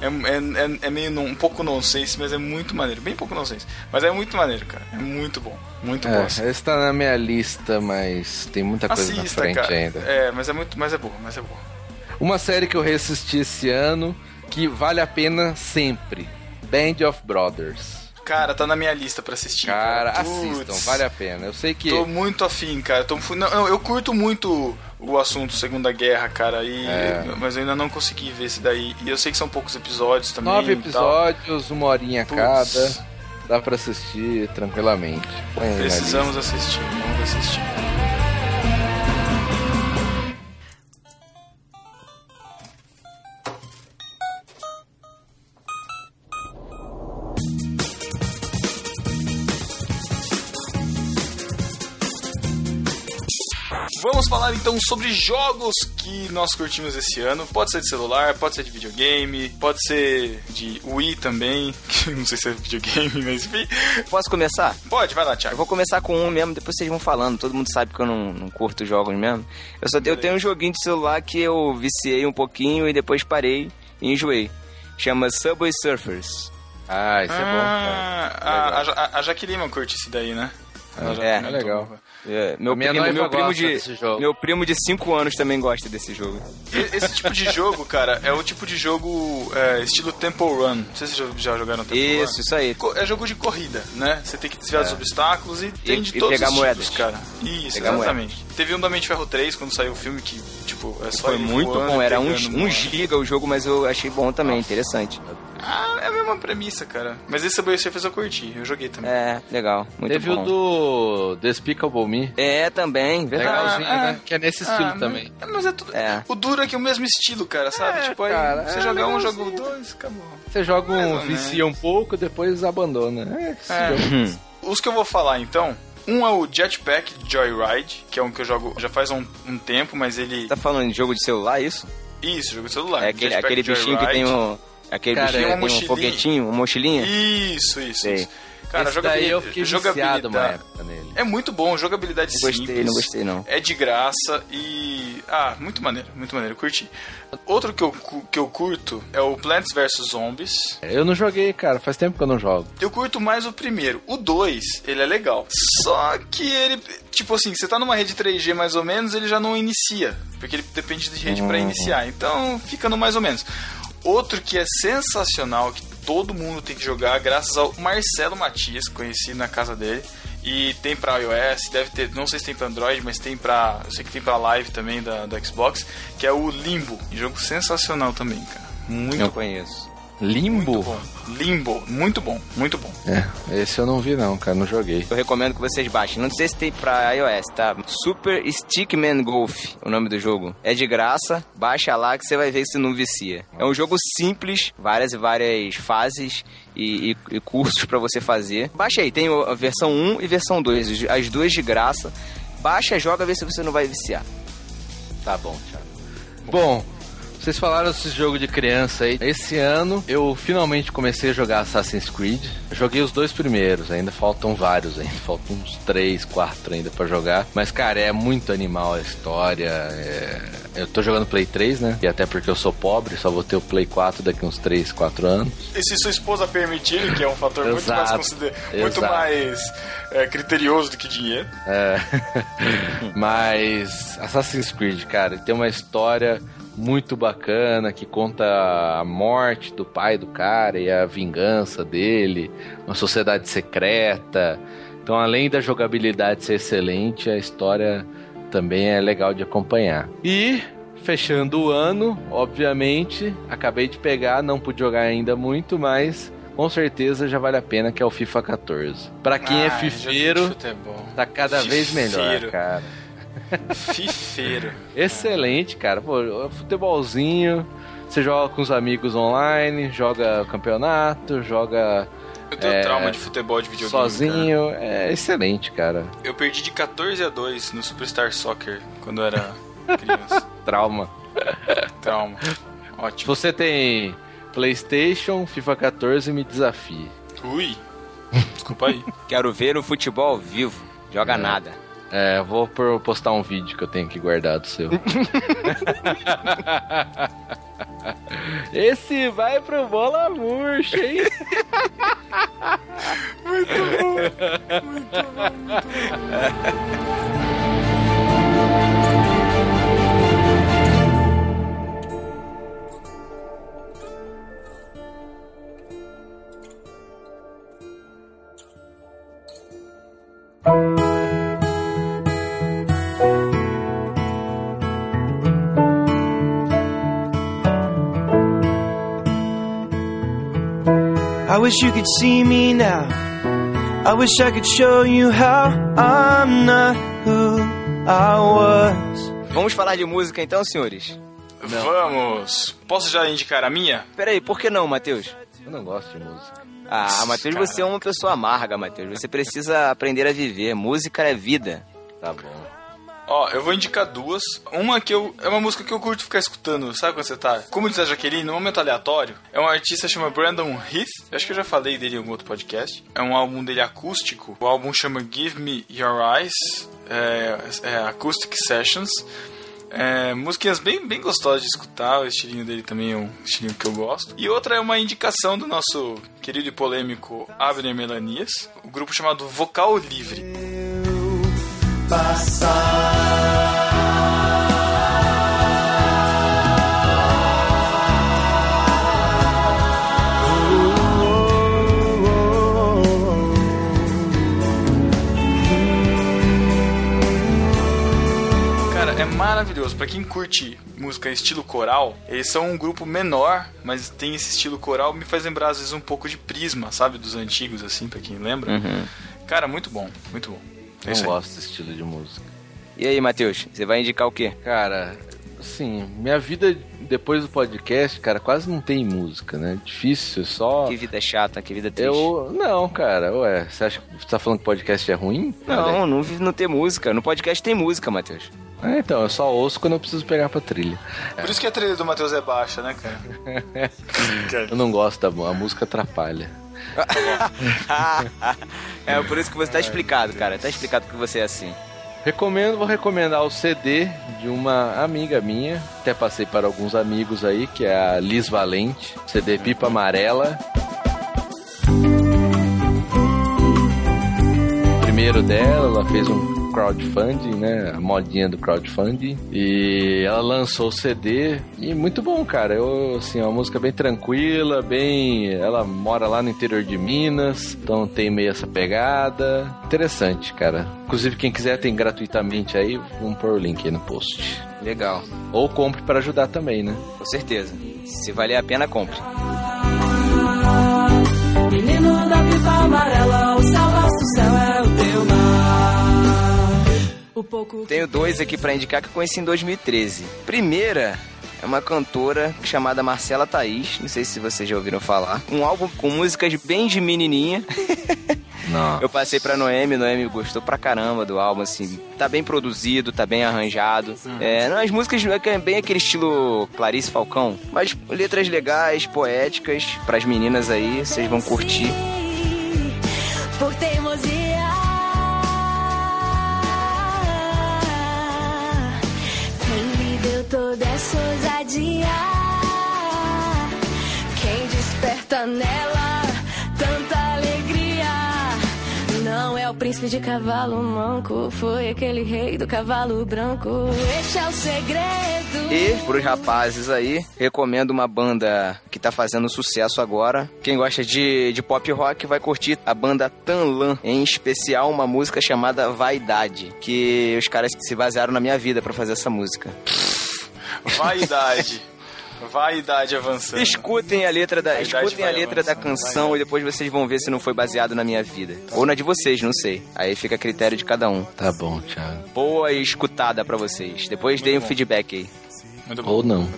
É, é, é, é meio non- um pouco nonsense, mas é muito maneiro. Bem pouco nonsense. Mas é muito maneiro, cara. É muito bom. Muito bom. É, assim. esse tá na minha lista, mas tem muita coisa na Assista, frente cara. ainda. É, mas é muito. Mas é boa, mas é boa. Uma série que eu reassisti esse ano, que vale a pena sempre. Band of Brothers. Cara, tá na minha lista pra assistir. Cara, Putz. assistam, vale a pena. Eu sei que... Tô muito afim, cara. Tô, não, eu curto muito o assunto Segunda Guerra, cara. E, É. Mas eu ainda não consegui ver esse daí. E eu sei que são poucos episódios também. Nove episódios, uma horinha Putz. cada. Dá pra assistir tranquilamente. Põe Precisamos assistir. Vamos assistir. Vamos falar então sobre jogos que nós curtimos esse ano. Pode ser de celular, pode ser de videogame, pode ser de Wii também. [LAUGHS] que Não sei se é videogame, mas enfim. Posso começar? Pode, vai lá, Eu Thiago. vou começar com um mesmo, depois vocês vão falando. Todo mundo sabe que eu não, não curto jogos mesmo. Eu só eu tenho um joguinho de celular que eu viciei um pouquinho e depois parei e enjoei. Chama Subway Surfers. Ah, isso é bom, Ah, cara. a, Legal. a, a Jaque Lima curte esse daí, né? É. É legal. É, meu primo, noiva meu primo gosta de meu primo de 5 anos também gosta desse jogo. Esse tipo de jogo, cara, é o tipo de jogo é, estilo Temple Run. Não sei se vocês já, jogaram Temple Run. Isso, isso aí. É jogo de corrida, né? Você tem que desviar dos obstáculos e tem de e todos pegar os moedas. tipos, cara. Isso, Pegar exatamente. Teve um da Mente de Ferro 3, quando saiu o filme, que, tipo, é só Foi muito bom, era um, um giga o jogo, mas eu achei bom também, interessante. Ah, é a mesma premissa, cara. Mas esse Subway Surfers eu curti, eu joguei também. É, legal, muito Teve bom. o do Despicable Me. É, também, verdade. Legalzinho, Ah, né? Que é nesse estilo Ah, também. Mas, mas é tudo. É. O duro é que é o mesmo estilo, cara, sabe? É, tipo, aí cara, você é joga um, joga o dois, acabou. Você joga um, menos. vicia um pouco, depois abandona. É, É. jogo. Os que eu vou falar então. Um é o Jetpack Joyride, que é um que eu jogo já faz um, um tempo, mas ele. Tá falando de jogo de celular, isso? Isso, jogo de celular. É aquele, aquele bichinho que tem um. Aquele Cara, bichinho é tem um foguetinho, uma mochilinha? Isso, isso, Sei. isso. Cara, Esse daí eu fiquei viciado uma época nele. É muito bom, jogabilidade Não gostei, simples. não gostei, não. É de graça e. Ah, muito maneiro, muito maneiro, curti. Outro que eu, que eu curto é o Plants vs Zombies. Eu não joguei, cara. Faz tempo que eu não jogo. Eu curto mais o primeiro. O 2, ele é legal. Só que ele, tipo assim, você tá numa rede 3G mais ou menos, ele já não inicia. Porque ele depende de rede pra iniciar. Então fica no mais ou menos. Outro que é sensacional, que todo mundo tem que jogar, graças ao Marcelo Matias, conheci na casa dele. E tem pra iOS, deve ter, não sei se tem pra Android, mas tem pra. Eu sei que tem pra live também da, da Xbox, que é o Limbo. Um jogo sensacional também, cara. Muito Eu conheço. Limbo? Muito bom. Limbo, muito bom, muito bom. É, esse eu não vi não, cara, não joguei. Eu recomendo que vocês baixem. Não sei se tem pra iOS, tá? Super Stickman Golf, o nome do jogo. É de graça, baixa lá que você vai ver se não vicia. É um jogo simples, várias e várias fases e, e, e cursos pra você fazer. Baixa aí, tem a versão 1 e versão 2, as duas de graça. Baixa, joga, vê se você não vai viciar. Tá bom, Thiago. Bom, vocês falaram desse jogo de criança aí. Esse ano eu finalmente comecei a jogar Assassin's Creed. Joguei os dois primeiros, ainda faltam vários ainda. Faltam uns três, quatro ainda pra jogar. Mas, cara, é muito animal a história. é- Eu tô jogando Play 3, né? E até porque eu sou pobre, só vou ter o Play 4 daqui uns 3, 4 anos. E se sua esposa permitir, que é um fator muito mais, Exato, consider... muito mais é, criterioso do que dinheiro. É. [LAUGHS] Mas Assassin's Creed, cara, tem uma história muito bacana que conta a morte do pai do cara e a vingança dele, uma sociedade secreta. Então, além da jogabilidade ser excelente, a história também é legal de acompanhar. E fechando o ano, obviamente, acabei de pegar, não pude jogar ainda muito, mas com certeza já vale a pena que é o FIFA 14. Pra quem é Ah, de fifeiro. Tá cada vez melhor, Fifeiro. cara. Fifeiro. Excelente, cara. Pô, futebolzinho. Você joga com os amigos online, joga campeonato, joga Eu tenho É, trauma de futebol de videogame. sozinho. É excelente, cara. cara. Eu perdi de 14 a 2 no Superstar Soccer quando eu era criança. [LAUGHS] Trauma. trauma. Ótimo. você tem PlayStation, FIFA 14, me desafie. Ui. Desculpa aí. Quero ver o futebol vivo. Joga nada. É, vou por- postar um vídeo que eu tenho aqui guardado seu. [LAUGHS] Esse vai pro bola murcha, hein? I wish you could see me now. I wish I could show you how I'm not who I was. Vamos falar de música então, senhores? Vamos. Posso já indicar a minha? Peraí, por que não, Matheus? Eu não gosto de música. Ah, Matheus, você é uma pessoa amarga, Matheus. Você precisa aprender a viver. Música é vida. Tá bom. Ó, eu vou indicar duas. Uma que eu. É uma música que eu curto ficar escutando, sabe quando você tá? Como diz a Jaqueline, no momento aleatório. É um artista chama Brandon Heath. Eu acho que eu já falei dele em algum outro podcast. É um álbum dele acústico. O álbum chama Give Me Your Eyes. É, é Acoustic Sessions. É, musiquinhas bem, bem gostosas de escutar, o estilinho dele também é um estilinho que eu gosto. E outra é uma indicação do nosso querido e polêmico Abner Melanias, o grupo chamado Vocal Livre. Cara, é maravilhoso. Pra quem curte música estilo coral, eles são um grupo menor, mas tem esse estilo coral, me faz lembrar às vezes um pouco de Prisma, sabe? Dos antigos, assim, pra quem lembra. Uhum. Cara, muito bom, muito bom. É Não gosto desse estilo de música. E aí, Matheus, você vai indicar o quê? Cara, assim, minha vida depois do podcast, cara, quase não tem música, né? Difícil, só. Que vida chata, que vida triste. Eu. Não, cara, ué, você acha que você tá falando que podcast é ruim? Não, não vive não ter música. No podcast tem música, Matheus. É, então, eu só ouço quando eu preciso pegar pra trilha. Por isso que a trilha do Matheus é baixa, né, cara? [LAUGHS] Eu não gosto da a música atrapalha. [LAUGHS] é, por isso que você tá explicado, cara. Tá explicado que você é assim. Recomendo, vou recomendar o CD de uma amiga minha, até passei para alguns amigos aí, que é a Liz Valente, CD Pipa Amarela. Primeiro dela, ela fez um crowdfunding, né? A modinha do crowdfunding. E ela lançou o CD e muito bom, cara. Eu, assim, é uma música bem tranquila, bem. Ela mora lá no interior de Minas, então tem meio essa pegada. Interessante, cara. Inclusive, quem quiser tem gratuitamente aí, vamos pôr o link aí no post. Legal. Ou compre para ajudar também, né? Com certeza. Se valer a pena, compre. Menino da pipa amarela, o céu nosso céu é pouco Tenho dois aqui pra indicar que eu conheci em 2013. Primeira é uma cantora chamada Marcela Thaís, não sei se vocês já ouviram falar. Um álbum com músicas bem de menininha. [LAUGHS] Não. Eu passei pra Noemi, Noemi gostou pra caramba do álbum, assim. Tá bem produzido, tá bem arranjado. É, não, as músicas é bem aquele estilo Clarice Falcão, mas letras legais, poéticas, pras meninas aí, vocês vão curtir. por teimosia. Toda essa ousadia? Quem desperta nela tanta alegria? Não é o príncipe de cavalo manco, foi aquele rei do cavalo branco. Este é o segredo. E, pros rapazes aí, recomendo uma banda que tá fazendo sucesso agora. Quem gosta de, de pop rock vai curtir a banda Tanlan, em especial uma música chamada Vaidade, que os caras se basearam na minha vida pra fazer essa música. Vaidade. Vaidade avançando. Escutem a letra da, Vaidade escutem a letra da canção e depois vocês vão ver se não foi baseado na minha vida. Ou na de vocês, não sei. Aí fica a critério de cada um. Tá bom, Thiago. Boa escutada pra vocês. Depois deem um feedback aí. Muito bom. Ou não.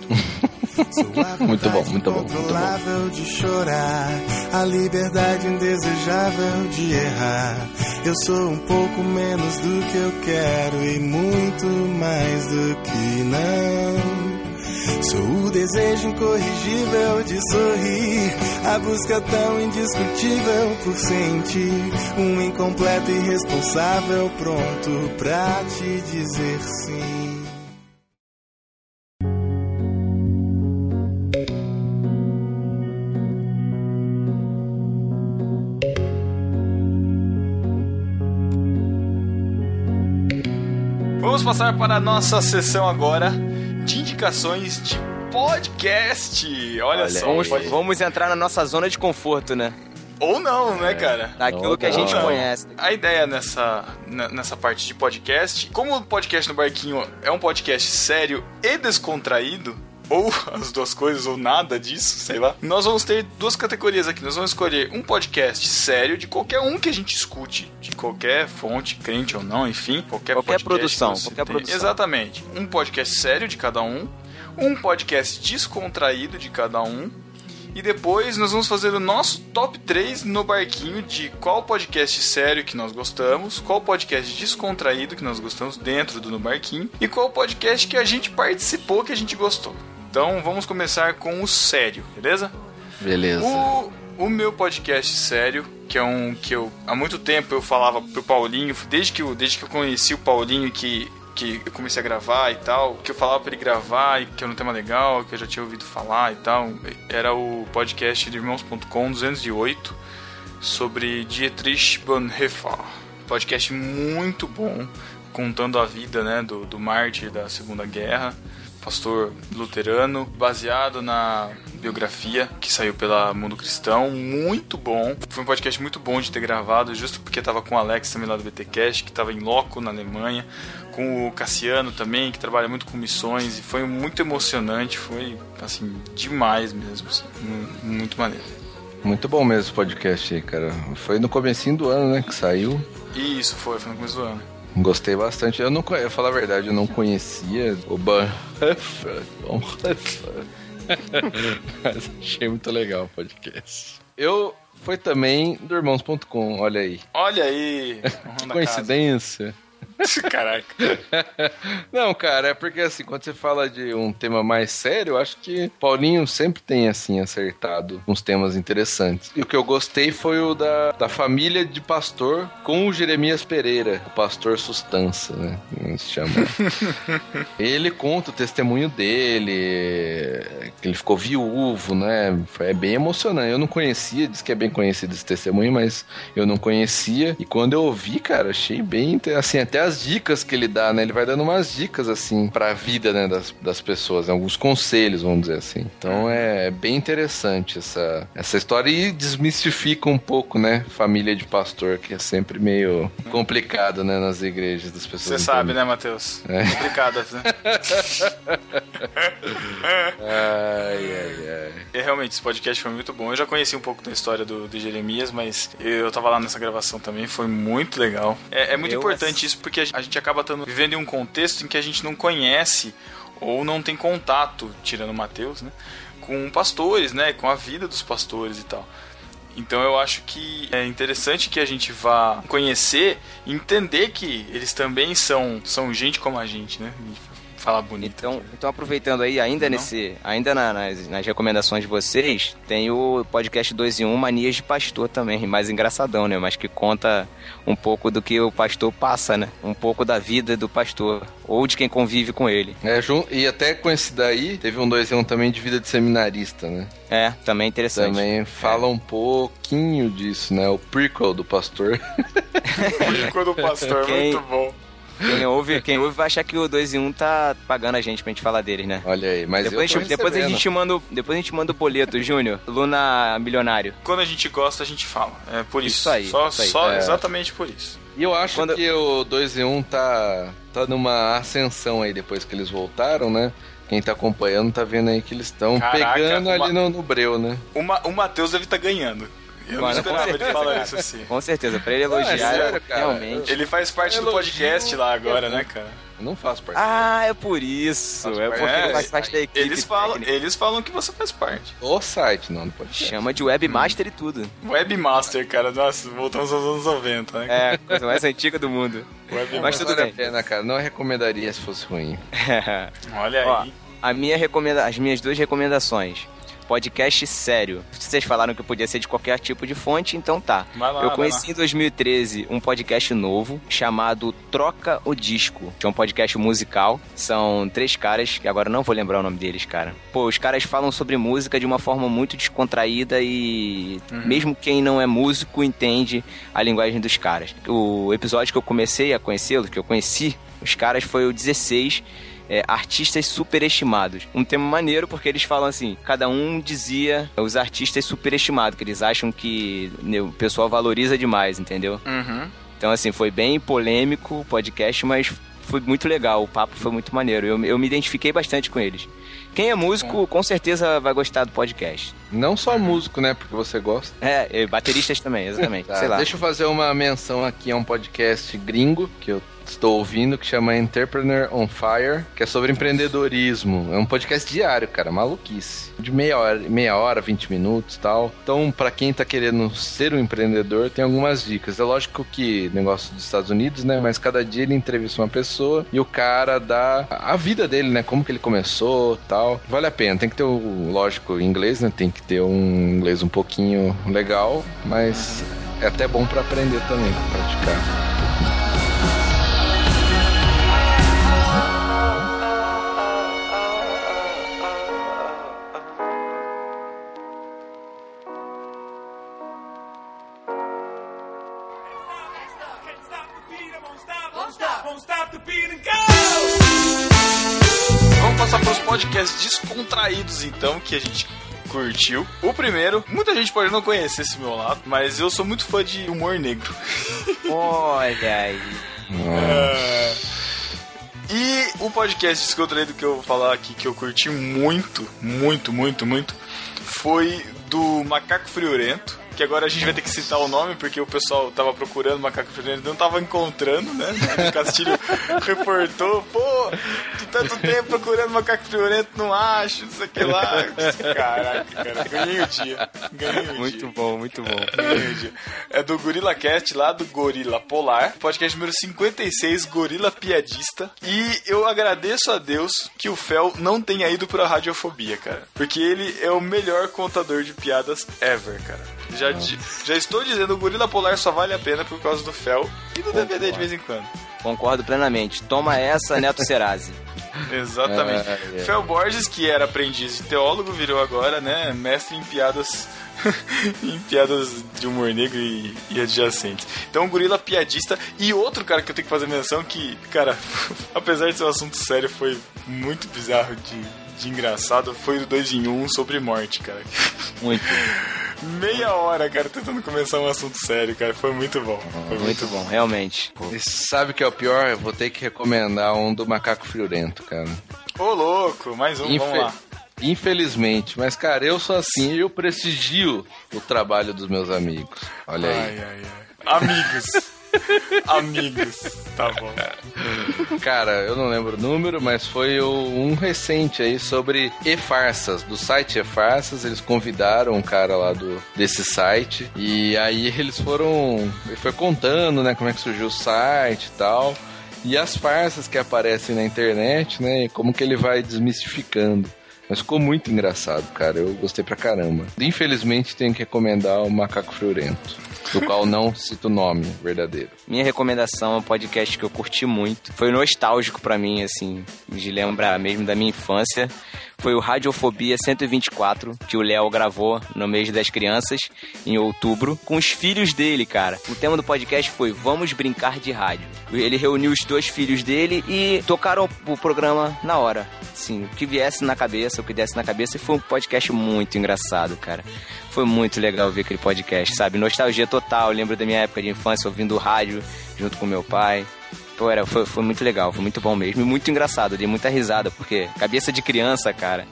[LAUGHS] Muito bom, muito bom, muito de chorar, a liberdade indesejável de errar. Eu sou um pouco menos do que eu quero e muito mais do que não. Sou o desejo incorrigível de sorrir, a busca tão indiscutível por sentir, um incompleto e irresponsável pronto pra te dizer sim. Vamos passar para a nossa sessão agora de indicações de podcast. Olha, só. Vamos, vamos entrar na nossa zona de conforto, né? Ou não, né, cara? Daquilo que a gente Não. conhece. A ideia nessa, nessa parte de podcast, como o podcast no Barquinho é um podcast sério e descontraído, ou [LAUGHS] as duas coisas, ou nada disso, sei lá, nós vamos ter duas categorias aqui. Nós vamos escolher um podcast sério de qualquer um que a gente escute, de qualquer fonte, crente ou não, enfim, qualquer, Qualquer produção, qualquer tem. produção. Exatamente. Um podcast sério de cada um, um podcast descontraído de cada um. E depois nós vamos fazer o nosso top 3 no barquinho de qual podcast sério que nós gostamos, qual podcast descontraído que nós gostamos dentro do No Barquinho e qual podcast que a gente participou que a gente gostou. Então vamos começar com o sério, beleza? Beleza. O, o meu podcast sério, que é um que eu há muito tempo eu falava pro Paulinho, desde que eu, desde que eu conheci o Paulinho que que eu comecei a gravar e tal, que eu falava pra ele gravar e que era um tema legal, que eu já tinha ouvido falar e tal, era o podcast do Irmãos.com 208 sobre Dietrich Bonhoeffer. Podcast muito bom, contando a vida, né, do, do mártir da Segunda Guerra pastor luterano, baseado na biografia que saiu pela Mundo Cristão, muito bom. Foi um podcast muito bom de ter gravado, justo porque tava com o Alex também lá do BTcast, que tava em loco na Alemanha, com o Cassiano também, que trabalha muito com missões e foi muito emocionante, foi assim demais mesmo, assim, mu- muito maneiro. Muito bom mesmo esse podcast aí, cara. Foi no comecinho do ano, né, que saiu. E isso foi, foi no começo do ano. Gostei bastante. Eu não eu falar a verdade, eu não conhecia o. Bonhoeffer. [LAUGHS] Mas achei muito legal o podcast. Eu foi também do irmãos.com, olha aí. Olha aí, [LAUGHS] Coincidência. [LAUGHS] Caraca. Não, cara, é porque assim, quando você fala de um tema mais sério, eu acho que Paulinho sempre tem, assim, acertado uns temas interessantes. E o que eu gostei foi o da, da família de pastor com o Jeremias Pereira, o pastor Sustança, né? como se chama. ele conta o testemunho dele, que ele ficou viúvo, né? É bem emocionante. Eu não conhecia, diz que é bem conhecido esse testemunho, mas eu não conhecia. E quando eu ouvi, cara, achei bem, assim, até as dicas que ele dá, né? Ele vai dando umas dicas, assim, pra vida, né, das, das pessoas, né? alguns conselhos, vamos dizer assim. Então é bem interessante essa, essa história e desmistifica um pouco, né? Família de pastor, que é sempre meio complicado, né? Nas igrejas das pessoas. Você sabe, né, Matheus? É. [LAUGHS] Complicado, né? ai, ai, ai. E realmente, esse podcast foi muito bom. Eu já conheci um pouco da história do, do Jeremias, mas eu tava lá nessa gravação também, foi muito legal. É, é muito eu importante isso porque a gente acaba tando, vivendo em um contexto em que a gente não conhece ou não tem contato, tirando o Matheus, né? Com pastores, né? Com a vida dos pastores e tal. Então eu acho que é interessante que a gente vá conhecer, entender que eles também são, são gente como a gente, né? Falar bonito. Então, então aproveitando aí, ainda Não? nesse. Ainda na, nas, nas, recomendações de vocês, tem o podcast 2 em 1 Manias de Pastor também, mais engraçadão, né? Mas que conta um pouco do que o pastor passa, né? Um pouco da vida do pastor. Ou de quem convive com ele. É, e até com esse daí, teve um 2 em 1 também de vida de seminarista, né? É, também é interessante. Também fala é. um pouquinho disso, né? O prequel do pastor. [LAUGHS] o prequel do pastor, quem... muito bom. Quem ouve, quem ouve vai achar que o 2 em 1 um tá pagando a gente pra gente falar deles, né? Olha aí, mas depois, a gente, depois a gente manda, depois a gente manda o boleto, Júnior. Luna Milionário. Quando a gente gosta, a gente fala. É por isso. Isso aí. Só, isso aí. só é. exatamente por isso. E eu acho Quando... que o 2 em 1 um tá, tá numa ascensão aí depois que eles voltaram, né? Quem tá acompanhando tá vendo aí que eles estão pegando uma... ali no, no breu, né? O, o Matheus deve estar tá ganhando. Eu Mano, não esperava ele falar isso assim. Com certeza, pra ele elogiar, é sério, realmente. Ele faz parte Elogio, do podcast lá agora, né, cara? Eu não faço parte. Ah, é por isso. É porque é, ele faz parte da equipe. Eles falam, eles falam que você faz parte. O site, não, não pode Chama de webmaster hum. e tudo. Webmaster, cara. Nossa, voltamos aos anos 90, né? É, a coisa mais antiga do mundo. Mas tudo vale bem. a pena, cara. Não recomendaria se fosse ruim. [LAUGHS] Olha Ó, aí. A minha recomenda... As minhas duas recomendações podcast sério. Vocês falaram que podia ser de qualquer tipo de fonte, então tá. Lá, eu conheci em 2013 um podcast novo chamado Troca o Disco, que é um podcast musical. São três caras, que agora não vou lembrar o nome deles, cara. Pô, os caras falam sobre música de uma forma muito descontraída e uhum. mesmo quem não é músico entende a linguagem dos caras. O episódio que eu comecei a conhecê-los, que eu conheci os caras, foi o 16 é, artistas superestimados. Um tema maneiro porque eles falam assim, cada um dizia os artistas superestimados, que eles acham que né, o pessoal valoriza demais, entendeu? Uhum. Então, assim, foi bem polêmico o podcast, mas foi muito legal, o papo foi muito maneiro. Eu, eu me identifiquei bastante com eles. Quem é músico, com certeza vai gostar do podcast. Não só músico, né? Porque você gosta. É, bateristas também, exatamente. [LAUGHS] tá, Sei lá. Deixa eu fazer uma menção aqui a um podcast gringo que eu estou ouvindo que chama Entrepreneur on Fire, que é sobre empreendedorismo. É um podcast diário, cara, maluquice. De meia hora, meia hora, 20 minutos tal. Então, para quem tá querendo ser um empreendedor, tem algumas dicas. É lógico que negócio dos Estados Unidos, né? Mas cada dia ele entrevista uma pessoa e o cara dá a vida dele, né? Como que ele começou tal. Vale a pena. Tem que ter o, lógico, inglês, né? Tem que ter um inglês um pouquinho legal, mas é até bom para aprender também, pra praticar. Podcasts descontraídos, então, que a gente curtiu. O primeiro, muita gente pode não conhecer esse meu lado, mas eu sou muito fã de humor negro. [LAUGHS] Olha aí. É... E o podcast descontraído que eu vou falar aqui, que eu curti muito, muito, muito, muito, foi do Macaco Friorento que agora a gente vai ter que citar o nome, porque o pessoal tava procurando macaco friorento, não tava encontrando, né? O Castilho [LAUGHS] reportou, pô, de tanto tempo procurando macaco friorento, não acho, não sei o que lá. Caraca, cara, ganhei o dia. Ganhei o muito dia. bom, muito bom. Ganhei o dia. É do Gorila Cast, lá do Gorila Polar, podcast número 56, Gorila Piadista. E eu agradeço a Deus que o Fel não tenha ido pra radiofobia, cara. Porque ele é o melhor contador de piadas ever, cara. Já, já estou dizendo, o Gorila Polar só vale a pena por causa do Fel e do DVD de vez em quando. Concordo plenamente. Toma essa, Neto Serasi. [LAUGHS] Exatamente. Ah, é. Fel Borges, que era aprendiz de teólogo, virou agora, né, mestre em piadas [LAUGHS] em piadas de humor negro e, e adjacentes. Então, o gorila piadista e outro cara que eu tenho que fazer menção que, cara, [LAUGHS] apesar de ser um assunto sério, foi muito bizarro de, de engraçado, foi o 2 em 1 um sobre morte, cara. Muito. Meia hora, cara, tentando começar um assunto sério, cara. Foi muito bom. Foi Muito bom, realmente. Pô, E sabe o que é o pior? Eu vou ter que recomendar um do Macaco Friorento, cara. Ô, louco, mais um, Infe- vamos lá. Infelizmente, mas cara, eu sou assim, eu prestigio o trabalho dos meus amigos. Olha aí. Ai, ai, ai. Amigos. [LAUGHS] [LAUGHS] Amigos. Tá bom. Cara, eu não lembro o número, mas foi um recente aí sobre e-farsas, do site e-farsas. Eles convidaram um cara lá do, desse site e aí eles foram. Ele foi contando, né, como é que surgiu o site e tal. E as farsas que aparecem na internet, né, e como que ele vai desmistificando. Mas ficou muito engraçado, cara. Eu gostei pra caramba. Infelizmente, tenho que recomendar o Macaco Friorento, do qual não cito o nome verdadeiro. Minha recomendação é um podcast que eu curti muito. Foi nostálgico pra mim, assim, de lembrar mesmo da minha infância. Foi o Radiofobia 124, que o Léo gravou no mês das crianças, em outubro, com os filhos dele, cara. O tema do podcast foi Vamos Brincar de Rádio. Ele reuniu os dois filhos dele e tocaram o programa na hora. Sim, o que viesse na cabeça, o que desse na cabeça, e foi um podcast muito engraçado, cara. Foi muito legal ver aquele podcast, sabe? Nostalgia total. Eu lembro da minha época de infância ouvindo rádio junto com meu pai. Pô, era, foi, foi muito legal, foi muito bom mesmo. E muito engraçado, dei muita risada, porque cabeça de criança, cara,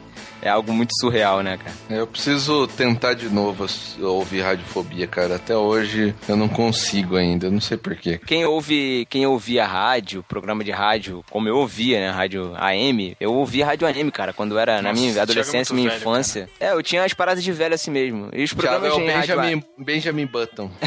é algo muito surreal, né, cara? Eu preciso tentar de novo ouvir radiofobia, cara. Até hoje eu não consigo ainda, eu não sei porquê. Quem ouve, quem ouvia rádio, programa de rádio, como eu ouvia, né, rádio AM, eu ouvia rádio AM, cara, quando eu era na Nossa, minha Thiago é adolescência, minha velho, infância. É, eu tinha as paradas de velho assim mesmo. E os Thiago é programas o de rádio Benjamin, Benjamin Button. [LAUGHS]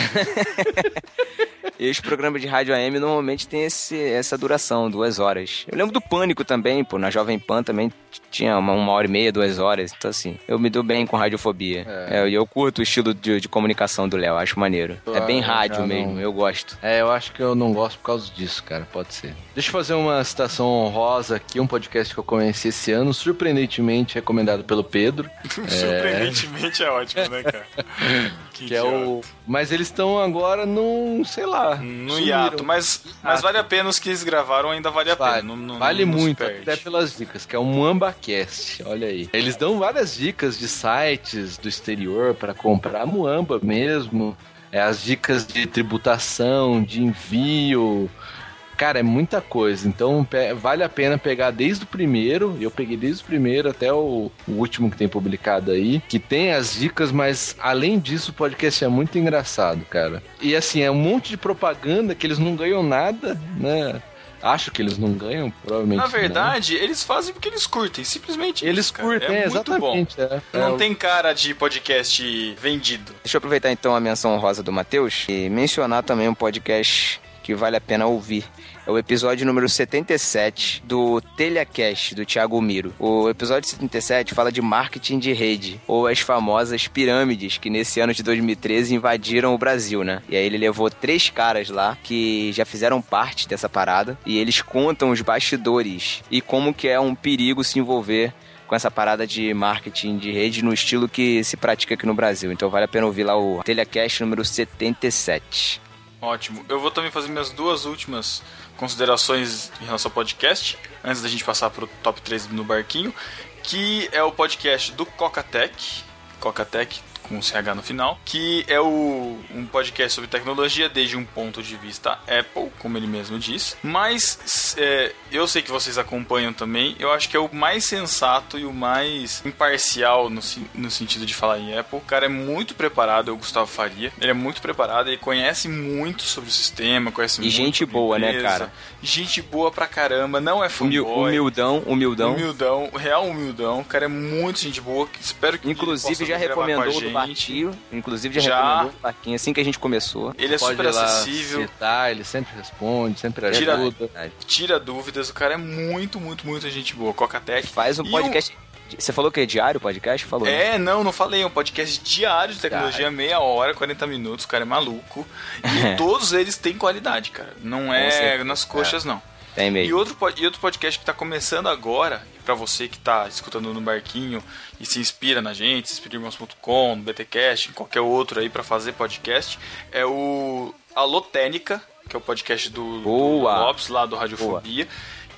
E os programas de rádio AM normalmente tem esse, essa duração, duas horas. Eu lembro do Pânico também, pô, na Jovem Pan também tinha uma, uma hora e meia, duas horas. Então, assim, eu me dou bem com radiofobia. É. É, E eu curto o estilo de, de comunicação do Léo, acho maneiro. é bem rádio mesmo, não- eu gosto. É, eu acho que eu não gosto por causa disso, cara. Pode ser. Deixa eu fazer uma citação honrosa aqui, um podcast que eu conheci esse ano, surpreendentemente recomendado pelo Pedro. [LAUGHS] Surpreendentemente é ótimo, né, cara? [LAUGHS] Que, Que é o. Mas eles estão agora num, sei lá. No sumiram. hiato, mas, mas vale a pena os que eles gravaram, ainda vale a Vale, pena. não- não- vale não muito, até pelas dicas, que é o MuambaCast, olha aí. Eles dão várias dicas de sites do exterior para comprar Muamba mesmo, é, as dicas de tributação, de envio. Cara, é muita coisa, então vale a pena pegar desde o primeiro, eu peguei desde o primeiro até o, o último que tem publicado aí, que tem as dicas, mas além disso o podcast é muito engraçado, cara. E assim, é um monte de propaganda que eles não ganham nada, né? Acho que eles não ganham, provavelmente. Na não. verdade, eles fazem porque eles curtem, simplesmente. Eles isso, curtem, é é, muito bom. exatamente. é. Não É, tem cara de podcast vendido. Deixa eu aproveitar então a menção rosa do Matheus e mencionar também um podcast que vale a pena ouvir. É o episódio número 77 do Telecast, do Thiago Miro. O episódio 77 fala de marketing de rede, ou as famosas pirâmides que nesse ano de 2013 invadiram o Brasil, né? E aí ele levou três caras lá que já fizeram parte dessa parada e eles contam os bastidores e como que é um perigo se envolver com essa parada de marketing de rede no estilo que se pratica aqui no Brasil. Então vale a pena ouvir lá o Telecast número 77. Ótimo. Eu vou também fazer minhas duas últimas considerações em relação ao podcast, antes da gente passar pro top 3 no barquinho, que é o podcast do Cocatec, Cocatec com CH no final, que é o, um podcast sobre tecnologia desde um ponto de vista Apple, como ele mesmo diz. Mas é, eu sei que vocês acompanham também, eu acho que é o mais sensato e o mais imparcial no, no sentido de falar em Apple. O cara é muito preparado, é o Gustavo Faria. Ele é muito preparado, ele conhece muito sobre o sistema, conhece E muito gente sobre boa, né, empresa. cara? Gente boa pra caramba, não é fanboy. humildão, humildão. Humildão, real humildão. O cara é muito gente boa. que Espero que Inclusive já recomendou barquinho. Inclusive já, Já. recomendou do barquinho assim que a gente começou. Ele é Pode super acessível, citar, ele sempre responde, sempre Tira- ajuda. tira dúvidas. O cara é muito, muito, muito gente boa. Cocatec. Faz um E podcast Você falou que é diário o podcast? Falou. né? É, não, não falei. É um podcast diário de tecnologia, meia hora, 40 minutos. O cara é maluco. E [LAUGHS] todos eles têm qualidade, cara. Não é nas coxas, não. Tem E mesmo. outro, po- e outro podcast que tá começando agora, pra você que tá escutando no barquinho e se inspira na gente, se inspira em irmãos.com, no BTcast, em qualquer outro aí pra fazer podcast, é o Alô Técnica, que é o podcast do, do Boa. Lopes, lá do Radiofobia.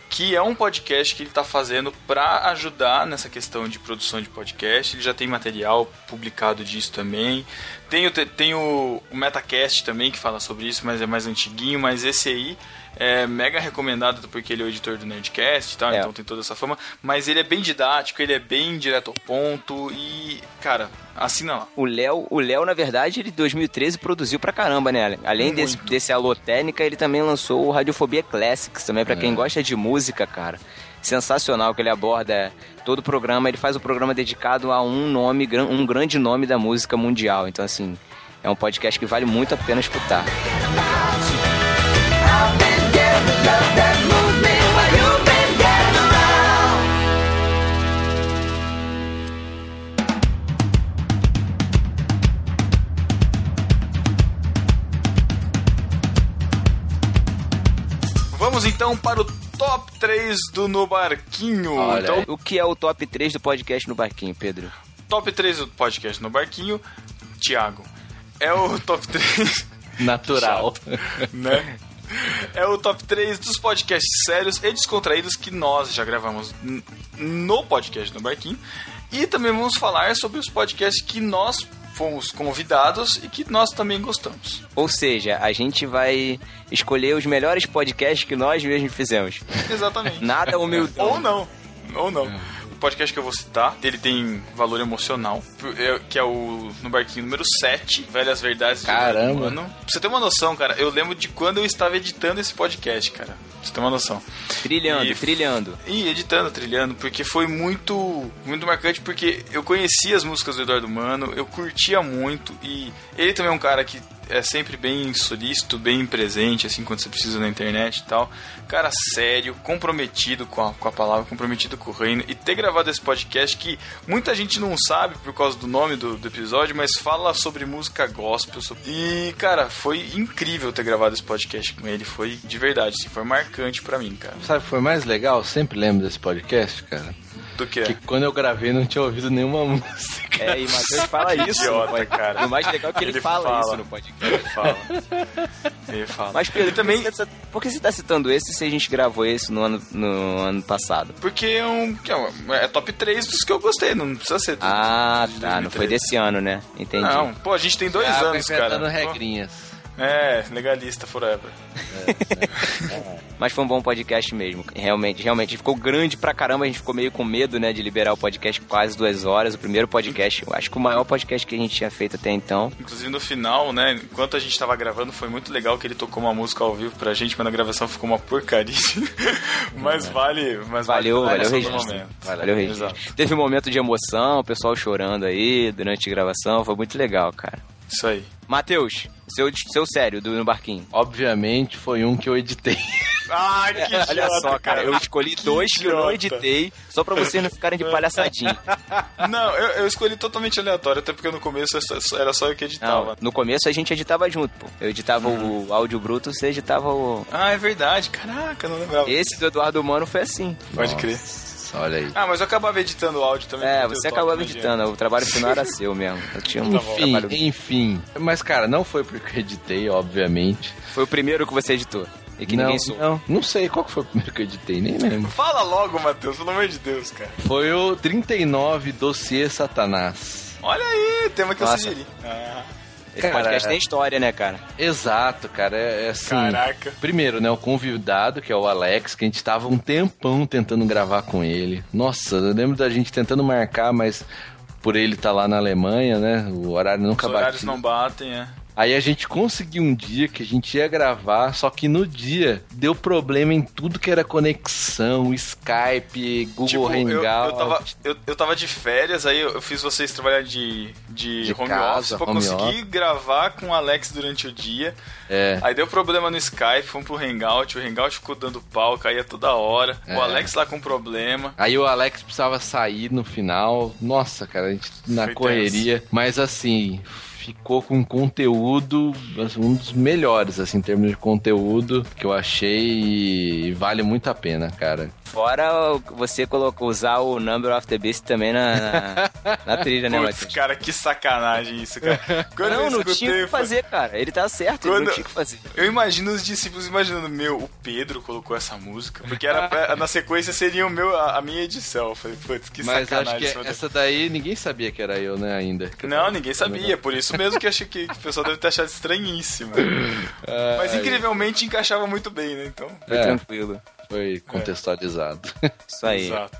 Que é um podcast que ele tá fazendo pra ajudar nessa questão de produção de podcast. Ele já tem material publicado disso também. Tem o, te- tem o, o Metacast também, que fala sobre isso, mas é mais antiguinho. Mas esse aí é mega recomendado porque ele é o editor do Nerdcast tal, É. então tem toda essa fama. Mas ele é bem didático, ele é bem direto ao ponto e, cara, assina lá. O Léo, o Léo, na verdade, ele em 2013 produziu pra caramba, né? Além desse, Muito. desse Alô Técnica, ele também lançou o Radiofobia Classics, também pra quem gosta de música, cara. Sensacional que ele aborda todo o programa, ele faz o programa dedicado a um nome, um grande nome da música mundial. Então, assim, é um podcast que vale muito a pena escutar. Vamos então para o top 3 do No Barquinho. Olha então. O que é o top 3 do podcast no Barquinho, Pedro? top 3 do podcast No Barquinho, Thiago. É o top 3, Natural. [LAUGHS] né? É o top 3 dos podcasts sérios e descontraídos que nós já gravamos no podcast No Barquinho. E também vamos falar sobre os podcasts que nós fomos convidados e que nós também gostamos. Ou seja, a gente vai escolher os melhores podcasts que nós mesmos fizemos. Exatamente. Nada humildão. Ou não. Ou não. O podcast que eu vou citar, ele tem valor emocional, é- que é o No Barquinho número 7, Velhas Verdades do Caramba. Humano. Pra você ter uma noção, cara, eu lembro de quando eu estava editando esse podcast, cara. Pra você ter uma noção. Trilhando, E- trilhando. E editando, trilhando, porque foi muito, muito marcante, porque eu conhecia as músicas do Eduardo Mano, eu curtia muito, e ele também é um cara que é sempre bem solícito, bem presente, assim, quando você precisa na internet e tal. Cara sério, comprometido com a, com a palavra, comprometido com o reino, e ter gravado esse podcast que muita gente não sabe por causa do nome do, do episódio, mas fala sobre música gospel. sobre- E, cara, foi incrível ter gravado esse podcast com ele, foi de verdade, assim, foi marcante pra mim, cara. Sabe foi mais legal? Eu sempre lembro desse podcast, cara. Do que? Que quando eu gravei não tinha ouvido nenhuma [LAUGHS] música. É, e Matheus fala isso. Idiota, cara. O mais legal é que ele, Ele fala, fala. isso no podcast. Ele fala. Ele fala. Mas, Pedro, ele também. por, que você tá, por que você tá citando esse se a gente gravou esse no ano, no ano passado? Porque é um. é um- É top 3 dos que eu gostei, não precisa ser. Ah, tá. Não foi 2013. desse ano, né? Entendi. Não, pô, a gente tem dois Ah, anos, cara. inventando Pô, regrinhas. É, legalista forever. Mas foi um bom podcast mesmo. Realmente, realmente. Ficou grande pra caramba. A gente ficou meio com medo, né? De liberar o podcast quase duas horas. O primeiro podcast, eu acho que o maior podcast que a gente tinha feito até então. Inclusive no final, né? Enquanto a gente tava gravando, foi muito legal que ele tocou uma música ao vivo pra gente, mas na gravação ficou uma porcaria. [LAUGHS] mas vale. Mas Valeu, vale valeu o emoção do registro. Valeu o registro. Exato. Teve um momento de emoção, o pessoal chorando aí durante a gravação. Foi muito legal, cara. Isso aí. Matheus, seu, seu sério do No Barquinho. Obviamente foi um que eu editei. [LAUGHS] Ai, que [LAUGHS] Olha idiota, só, cara, eu escolhi dois que eu não idiota. editei, só pra vocês não ficarem de palhaçadinha. [LAUGHS] Não, eu, eu escolhi totalmente aleatório, até porque no começo era só- eu que Não, editava. no começo a gente editava junto, pô. Eu editava o áudio bruto, você editava o. Ah, é verdade. Caraca, não lembrava. Esse do Eduardo Mano foi assim. Pode crer. Olha aí. Ah, mas eu acabava editando o áudio também. É, você acabava editando, o trabalho final era seu mesmo. Eu tinha [LAUGHS] um Tá. Enfim, trabalho. enfim. Mas, cara, não foi porque eu editei, obviamente. Foi o primeiro que você editou. E que não, ninguém soube. não, não sei qual que foi o primeiro que eu editei, nem lembro. Fala logo, Matheus, pelo amor de Deus, cara. Foi o 39 Dossiê Satanás. Olha aí, tema que Nossa. eu sugeri. Ah, Esse Cara, podcast é- tem história, né, cara? Exato, cara, é, é assim... Caraca. Primeiro, né, o convidado, que é o Alex, que a gente tava um tempão tentando gravar com ele. Nossa, eu lembro da gente tentando marcar, mas por ele estar lá na Alemanha, né, o horário nunca Os horários batia. não batem, é. Aí a gente conseguiu um dia que a gente ia gravar, só que no dia deu problema em tudo que era conexão, Skype, Google Tipo, Hangout. eu, eu, tava, eu, eu tava de férias, aí eu fiz vocês trabalhar de, de, De home casa, office pra conseguir gravar com o Alex durante o dia. É. Aí deu problema no Skype, fomos pro Hangout, o Hangout ficou dando pau, caía toda hora. É. O Alex lá com problema. Aí o Alex precisava sair no final. Nossa, cara, a gente na Foi correria. Mas assim, ficou com conteúdo, assim, um dos melhores, assim, em termos de conteúdo que eu achei e vale muito a pena, cara. Fora você colocou, usar o Number of the Beast também na, na, na trilha, né, Putz, Matheus? cara, que sacanagem isso, cara. Quando Não, eu não escutei, tinha o que fazer, cara. Ele tá certo, ele Quando- não tinha o que fazer. Eu imagino os discípulos imaginando, meu, o Pedro colocou essa música, porque era pra- na sequência seria o meu, a, a minha edição. Eu falei, putz, que Mas sacanagem. acho que essa daí ninguém sabia que era eu, né, ainda. Não, ninguém sabia, por isso mesmo que achei que, que o pessoal deve ter achado estranhíssimo. Mas incrivelmente encaixava muito bem, né? Então. Foi É. tranquilo. Foi contextualizado. Isso aí. Exato.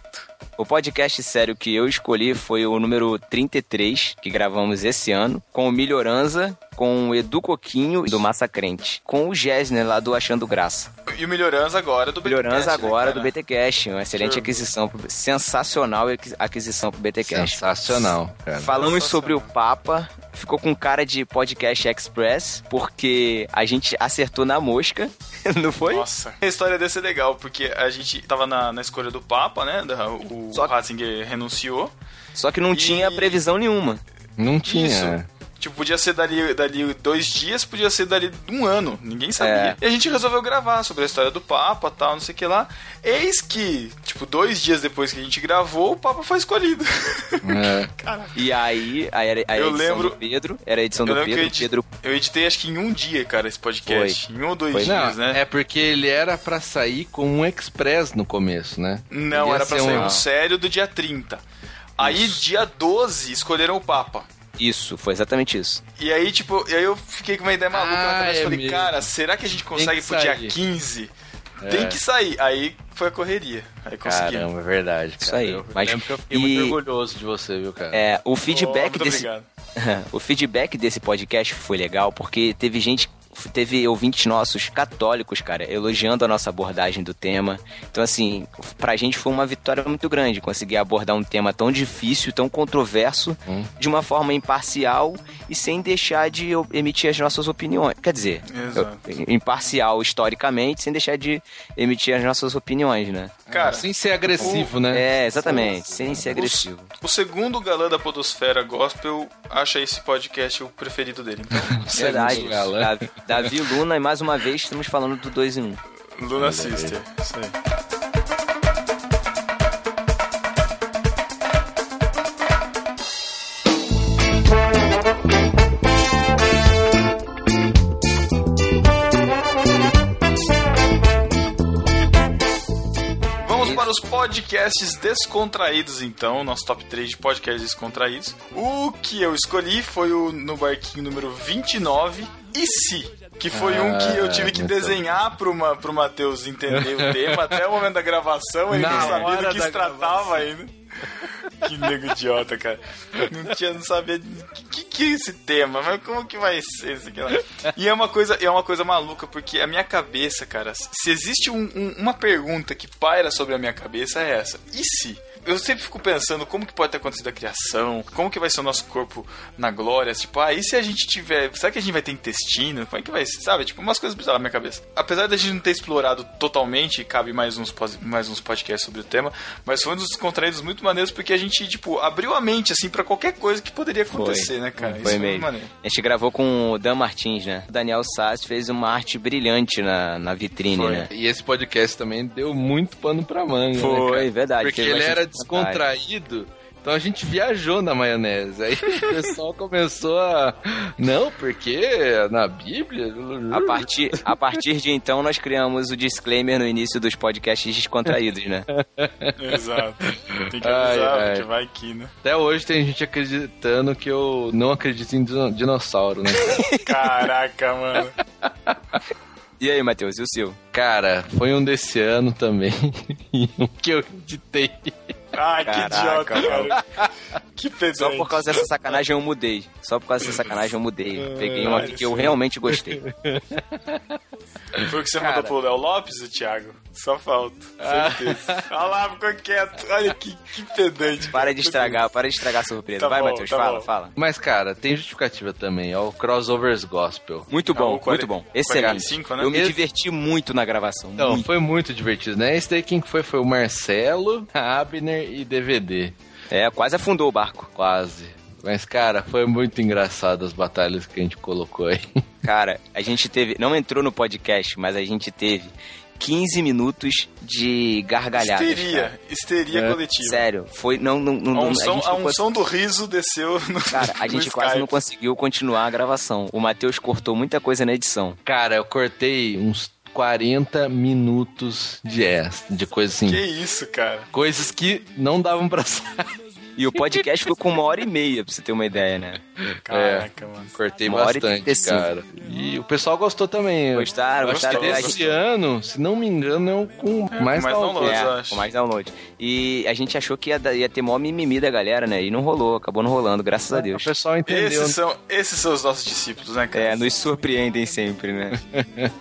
O podcast sério que eu escolhi foi o número 33, que gravamos esse ano, com o Melhoranza, com o Edu Coquinho do Massacrente, com o Gessner lá do Achando Graça. E o Melhorança agora do BTcast, Melhoranza né, agora cara? do BTcast, uma excelente Show. aquisição, pro- sensacional aqui- aquisição pro BTcast. Sensacional, cara. Falamos sobre o Papa, ficou com cara de podcast express, porque a gente acertou na mosca, [LAUGHS] não foi? Nossa, a história desse é legal, porque a gente tava na, na escolha do Papa, né? da- O Só que- Ratzinger renunciou. Só que não E- tinha previsão nenhuma. Não tinha. Isso. Tipo, podia ser dali, dali dois dias, podia ser dali um ano. Ninguém sabia. É. E a gente resolveu gravar sobre a história do Papa tal, não sei o que lá. Eis que, tipo, dois dias depois que a gente gravou, o Papa foi escolhido. É. [LAUGHS] E aí, aí era a Eu edição lembro- do Pedro, era a edição Eu do lembro que Pedro, eu, edi- Pedro eu editei acho que em um dia, cara, esse podcast. Em um ou dois Foi. dias, Não, né? é porque ele era pra sair com um express no começo, né? Não, Ia era pra ser sair um- um sério do dia 30. Aí, dia 12, escolheram o Papa. Isso, foi exatamente isso. E aí, tipo, e aí eu fiquei com uma ideia maluca na Ah, cabeça. é Falei, mesmo. cara, será que a gente consegue pro dia sair. 15? É. Tem que sair. Aí foi a correria. Aí consegui. Caramba, é verdade. Isso cara. aí. Eu Mas- lembro que eu fiquei e- muito orgulhoso de você, viu, cara? É, o Oh, feedback muito desse obrigado. [LAUGHS] o feedback desse podcast foi legal porque teve gente teve ouvintes nossos católicos, cara, elogiando a nossa abordagem do tema. Então, assim, pra gente foi uma vitória muito grande conseguir abordar um tema tão difícil, tão controverso, Hum. de uma forma imparcial e sem deixar de emitir as nossas opiniões. Quer dizer, eu- imparcial historicamente, sem deixar de emitir as nossas opiniões, né? Cara, Sem ser agressivo, né? É, exatamente, sem ser agressivo. o segundo galã da Podosfera Gospel acha esse podcast o preferido dele. Então, [LAUGHS] Verdade. Segundo galã. Davi, Luna, e mais uma vez estamos falando do 2 em 1. Um. Luna Sister. Isso aí. Os podcasts descontraídos, então, nosso top 3 de podcasts descontraídos. O que eu escolhi foi o No Barquinho número 29, E Se? Que foi um que eu tive que Ah, desenhar pro, Ma, pro Matheus entender o tema. Até o momento da gravação, ele não sabia do que se tratava ainda. Que nego idiota, cara. Não tinha, não sabia o que, que é esse tema, mas como que vai ser isso aqui lá? E é uma coisa, é uma coisa maluca, porque a minha cabeça, cara, se existe um- um- uma pergunta que paira sobre a minha cabeça é essa. E se? Eu sempre fico pensando como que pode ter acontecido a criação, como que vai ser o nosso corpo na glória, tipo, ah, e se a gente tiver, será que a gente vai ter intestino? Como é que vai ser, sabe? Tipo, umas coisas bizarras na minha cabeça. Apesar da gente não ter explorado totalmente, cabe mais uns, mais uns podcasts sobre o tema, mas foi um dos descontraídos muito maneiros porque a gente, tipo, abriu a mente, assim, pra qualquer coisa que poderia acontecer, né, cara? Foi Isso mesmo. muito maneiro. A gente gravou com o Dan Martins, né? O Daniel Sass fez uma arte brilhante na, na vitrine, Foi. né? E esse podcast também deu muito pano pra manga. né, Foi, cara? verdade, Porque ele bastante era descontraído. Então a gente viajou na maionese. Aí o pessoal começou a. Não, porque na Bíblia. A partir, a partir de então, nós criamos o disclaimer no início dos podcasts descontraídos, né? [LAUGHS] Exato. Tem que Ai, avisar, ai. porque vai que, né? Até hoje tem gente acreditando que eu não acredito em dino- dinossauro, né? [LAUGHS] Caraca, mano. E aí, Matheus, e o seu? Cara, foi um desse ano também. [LAUGHS] um que eu editei. Ai, que Caraca, idiota, cara. Que pedante. Só por causa dessa sacanagem eu mudei. Só por causa dessa sacanagem eu mudei. Peguei um aqui que eu realmente gostei. Foi o que você Cara. mandou pro Léo Lopes, o Thiago? Só falta. Certeza. Olha lá, ficou quieto. Olha que, que pedante. Para de estragar, para de estragar a surpresa. Tá Vai, Matheus, tá fala, bom. fala. Mas, cara, tem justificativa também. É o Crossovers Gospel. Muito Ah, bom, o 40 muito bom. Excelente. 45, né? Eu me Esse- diverti muito na gravação. Não, muito. foi muito divertido, né? Esse daí quem foi foi o Marcelo, a Abner e DVD. É, quase afundou o barco. Quase. Mas, cara, foi muito engraçado as batalhas que a gente colocou aí. [LAUGHS] Cara, a gente teve. Não entrou no podcast, mas a gente teve 15 minutos de gargalhadas. Histeria. cara. Histeria É. coletiva. Sério, foi. Não, não, não, A unção, gente a cons- unção do riso desceu no Cara, a [LAUGHS] gente quase Skype. não conseguiu continuar a gravação. O Matheus cortou muita coisa na edição. Cara, eu cortei uns 40 minutos de extra, de coisa assim. Que isso, cara. Coisas que não davam pra sair. E o podcast ficou com uma hora e meia, pra você ter uma ideia, né? Caraca, mano. Cortei Uma hora e bastante, 35. cara. E o pessoal gostou também. Gostaram, gostaram. Gostou. gente- Esse ano, se não me engano, é o com mais, mais download. É, acho. com mais download. E a gente achou que ia, ia ter maior mimimi da galera, né? E não rolou, acabou não rolando, graças a O Deus. pessoal entendeu. Esses são, esses são os nossos discípulos, né, cara? É, nos surpreendem sempre, né? [LAUGHS]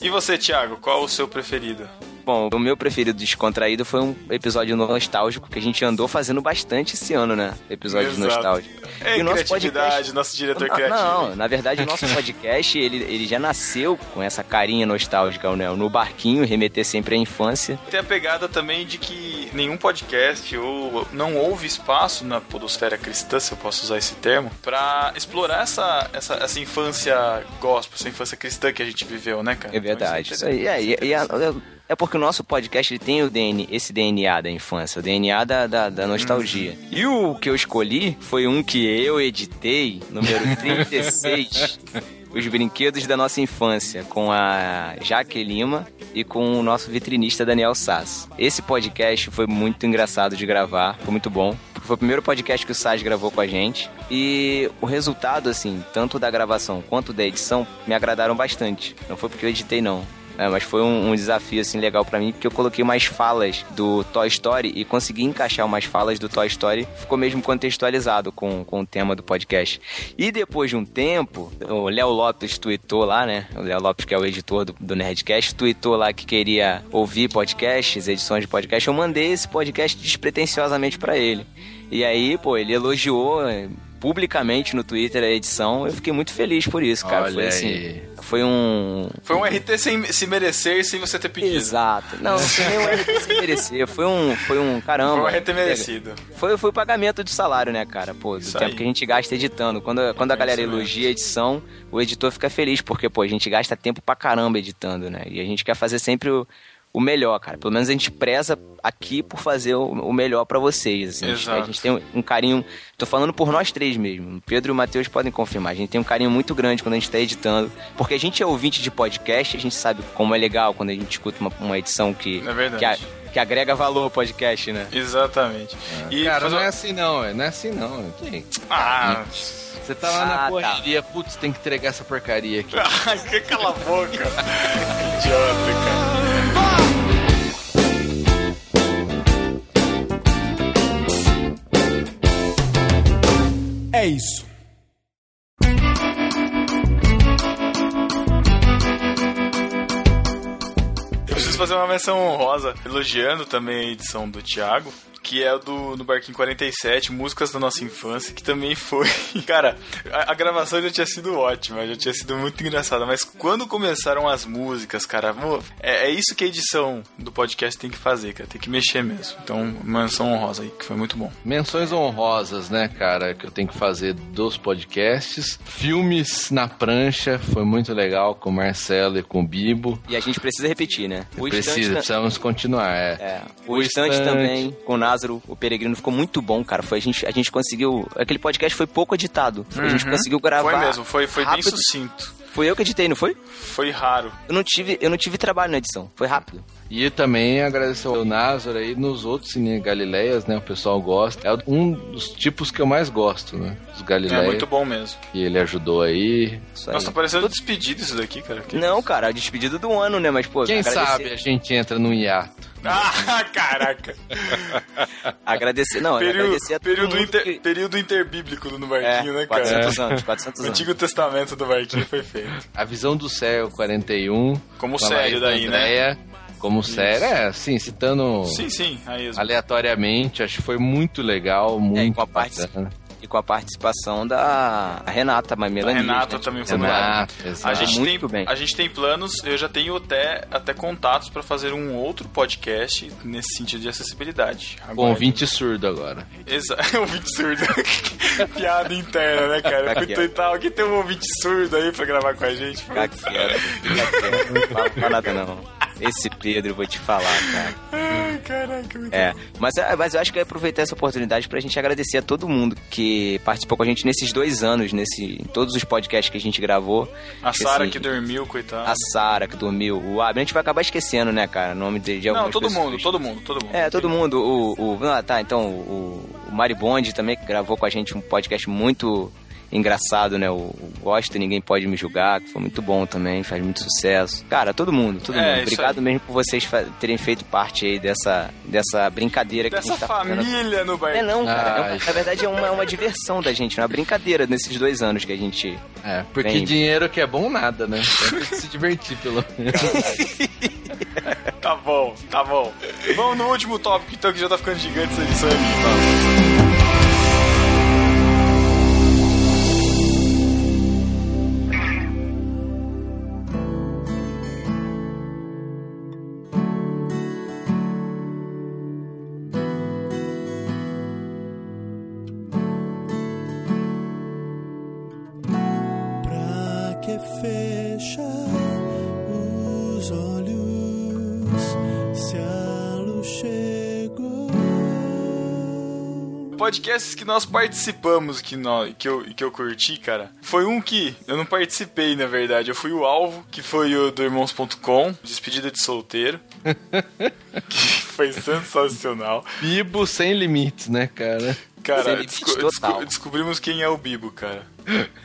E você, Thiago, qual o seu preferido? Bom, o meu preferido descontraído foi um episódio nostálgico que a gente andou fazendo bastante esse ano, né? Episódios Exato. nostálgicos. É, E o nosso criatividade, podcast- nosso diretor Não, criativo. Não, na verdade o nosso [LAUGHS] podcast, ele, ele já nasceu com essa carinha nostálgica, né? No barquinho, remeter sempre à infância. Tem a pegada também de que nenhum podcast ou não houve espaço na podosfera cristã, se eu posso usar esse termo, pra explorar essa, essa, essa infância gospel, essa infância cristã que a gente viveu, né, cara? É verdade. Então, Isso aí. É, e- e a- é porque o nosso podcast ele tem o DNA, esse DNA da infância, o DNA da, da, da nostalgia. E o que eu escolhi foi um que eu editei, número [LAUGHS] 36. Os brinquedos da nossa infância, com a Jaque Lima e com o nosso vitrinista Daniel Sass. Esse podcast foi muito engraçado de gravar, foi muito bom. Foi o primeiro podcast que o Sass gravou com a gente. E o resultado, assim, tanto da gravação quanto da edição, me agradaram bastante. Não foi porque eu editei, não. É, mas foi um, um desafio assim legal pra mim porque eu coloquei mais falas do Toy Story e consegui encaixar umas falas do Toy Story, ficou mesmo contextualizado com, com o tema do podcast. E depois de um tempo, o Léo Lopes tweetou lá, né? O Léo Lopes, que é o editor do, do Nerdcast, tweetou lá que queria ouvir podcasts, edições de podcast. Eu mandei esse podcast despretensiosamente pra ele. E aí, pô, ele elogiou eh, publicamente no Twitter a edição. Eu fiquei muito feliz por isso, cara. Olha foi assim, aí. Foi um Foi um RT sem se merecer sem você ter pedido. Exato. Não, foi nem um RT se merecer. Foi um, foi um caramba. Foi um RT merecido. Foi, foi o pagamento de salário, né, cara? Pô, do Isso tempo aí. que a gente gasta editando. Quando, quando a É galera elogia a edição, o editor fica feliz, porque, pô, a gente gasta tempo pra caramba editando, né? E a gente quer fazer sempre o, o melhor, cara. Pelo menos a gente preza aqui por fazer o, melhor pra vocês. Assim. A gente- A Exato. gente tem um, carinho. Tô falando por nós três mesmo. O Pedro e o Matheus podem confirmar. A gente tem um carinho muito grande quando a gente tá editando. Porque a gente é ouvinte de podcast, a gente sabe como é legal quando a gente escuta uma, uma edição que, É verdade. que, a- que agrega valor ao podcast, né? Exatamente. E Cara, fazer não é assim não, é. não é assim não. Que- Ah, Você tá lá na Ah, tá. correria, putz, tem que entregar essa porcaria aqui. [LAUGHS] que cala a boca. [LAUGHS] Idiota, cara. É isso. Eu preciso fazer uma menção honrosa, elogiando também a edição do Thiago, que é do no Barquinho 47, Músicas da Nossa Infância, que também foi. [LAUGHS] Cara, a, a gravação já tinha sido ótima, já tinha sido muito engraçada, mas quando começaram as músicas, cara, é, é isso que a edição do podcast tem que fazer, cara, tem que mexer mesmo. Então, menção honrosa aí, que foi muito bom. Menções honrosas, né, cara, que eu tenho que fazer dos podcasts. Filmes na prancha, foi muito legal com o Marcelo e com o Bibo. E a gente precisa repetir, né? O Precisa, Estante, precisamos continuar, é. é, o, O Estante Estante. também, com o Názaro, o Peregrino, ficou muito bom, cara. Foi, a, gente, a gente conseguiu. Aquele podcast foi pouco editado. A gente conseguiu gravar. Foi mesmo, foi, foi bem sucinto. Foi eu que editei, não foi? Foi raro. Eu não tive, eu não tive trabalho na edição. Foi rápido. E também agradecer ao Názaro aí nos outros Cine Galileias, né? O pessoal gosta. É um dos tipos que eu mais gosto, né? Os É Galileias. muito bom mesmo. E ele ajudou aí. Isso aí. Nossa, tá parecendo despedido isso daqui, cara. Que- Não, cara, a despedida do ano, né? Mas, pô, Quem agradecer- sabe a gente entra num hiato. [LAUGHS] Ah, caraca. [LAUGHS] Agradecer, não, Período, agradecer a todo período, mundo inter, que... período interbíblico do É, Marquinho, né, cara? 400 anos, [LAUGHS] 400 O anos. Antigo Testamento do Marquinho foi feito. A visão do céu 41. Como sério daí, né? Andréia, Como sério, é, assim, citando Sim, sim, aleatoriamente, acho que foi muito legal, muito com a parte-. E com a participação da Renata Mamela A Renata também foi Renata, A gente, Muito tem, bem. a gente tem planos, eu já tenho até, até contatos pra fazer um outro podcast nesse sentido de acessibilidade. Com Agora, ouvinte surdo agora. Exato, [LAUGHS] ouvinte surdo. [LAUGHS] Piada interna, né, cara? Fui tentar alguém tem um ouvinte surdo aí pra gravar com a gente. Fica quieto, fica quieto, [LAUGHS] não fala nada não. Esse Pedro, eu vou te falar, cara. Ai, caraca, muito É, mas, é, mas eu acho que eu ia aproveitar essa oportunidade pra gente agradecer a todo mundo que participou com a gente nesses dois anos, nesse, em todos os podcasts que a gente gravou. A Sara Assim, que dormiu, coitada. A Sara que dormiu, o Abner, a gente vai acabar esquecendo, né, cara, o nome de, de Não, todo mundo, todo mundo, todo mundo. É, todo mundo. O, o, ah, tá, então, o, o Maribondi também, que gravou com a gente um podcast muito engraçado, né? O, Gosta, Ninguém Pode Me Julgar, que foi muito bom também, faz muito sucesso. Cara, todo mundo, todo É, mundo. Obrigado aí. mesmo por vocês terem feito parte aí dessa, dessa brincadeira que a Dessa gente tá fazendo. família no É barco. não, cara. É uma- Ai. na verdade é uma, é uma diversão da gente, é uma brincadeira nesses dois anos que a gente. É, porque Bem- dinheiro que é bom nada, né? Tem que se divertir, pelo menos. [LAUGHS] Tá bom, tá bom. Vamos no último tópico, então, que já tá ficando gigante essa edição aqui. Podcasts que nós participamos, que, nós, que, eu, que eu curti, cara, foi um que eu não participei, na verdade. Eu fui o alvo, que foi o do Irmãos.com, Despedida de Solteiro. [LAUGHS] que foi sensacional. Bibo sem limites, né, cara? Cara, Sem desco- desco- descobrimos quem é o Bibo, cara.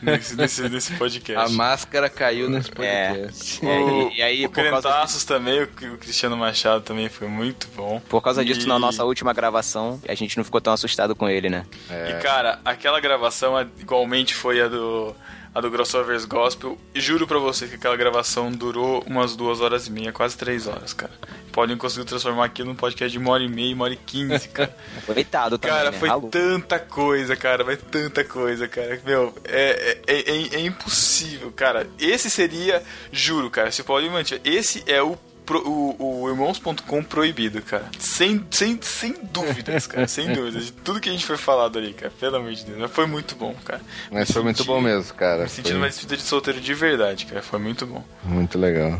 Nesse, nesse, nesse A podcast. máscara caiu nesse É. podcast. [LAUGHS] O, E aí, o por causa também, o, o Cristiano Machado também foi muito bom. Por causa disso, E- na nossa última gravação, a gente não ficou tão assustado com ele, né? É. E cara, aquela gravação é- igualmente foi a do a do Crossovers Gospel. E juro pra você que aquela gravação durou umas duas horas e meia, quase três horas, cara. Podem conseguir transformar aquilo num podcast de uma hora e meia, uma hora e quinze, cara. [LAUGHS] Aproveitado também, Cara, né? foi Ralou. tanta coisa, cara, foi tanta coisa, cara. Meu, é, é, é, é impossível, cara. Esse seria, juro, cara, se Paulinho mantiver, esse é o, pro- o, o irmãos.com proibido, cara. Sem, sem, sem dúvidas, cara, sem [LAUGHS] dúvidas. De tudo que a gente foi falado ali, cara, pelo amor de Deus. Mas foi muito bom, cara. Mas Me foi muito senti- bom mesmo, cara. Me sentindo Foi uma despedida de solteiro de verdade, cara. Foi muito bom. Muito legal.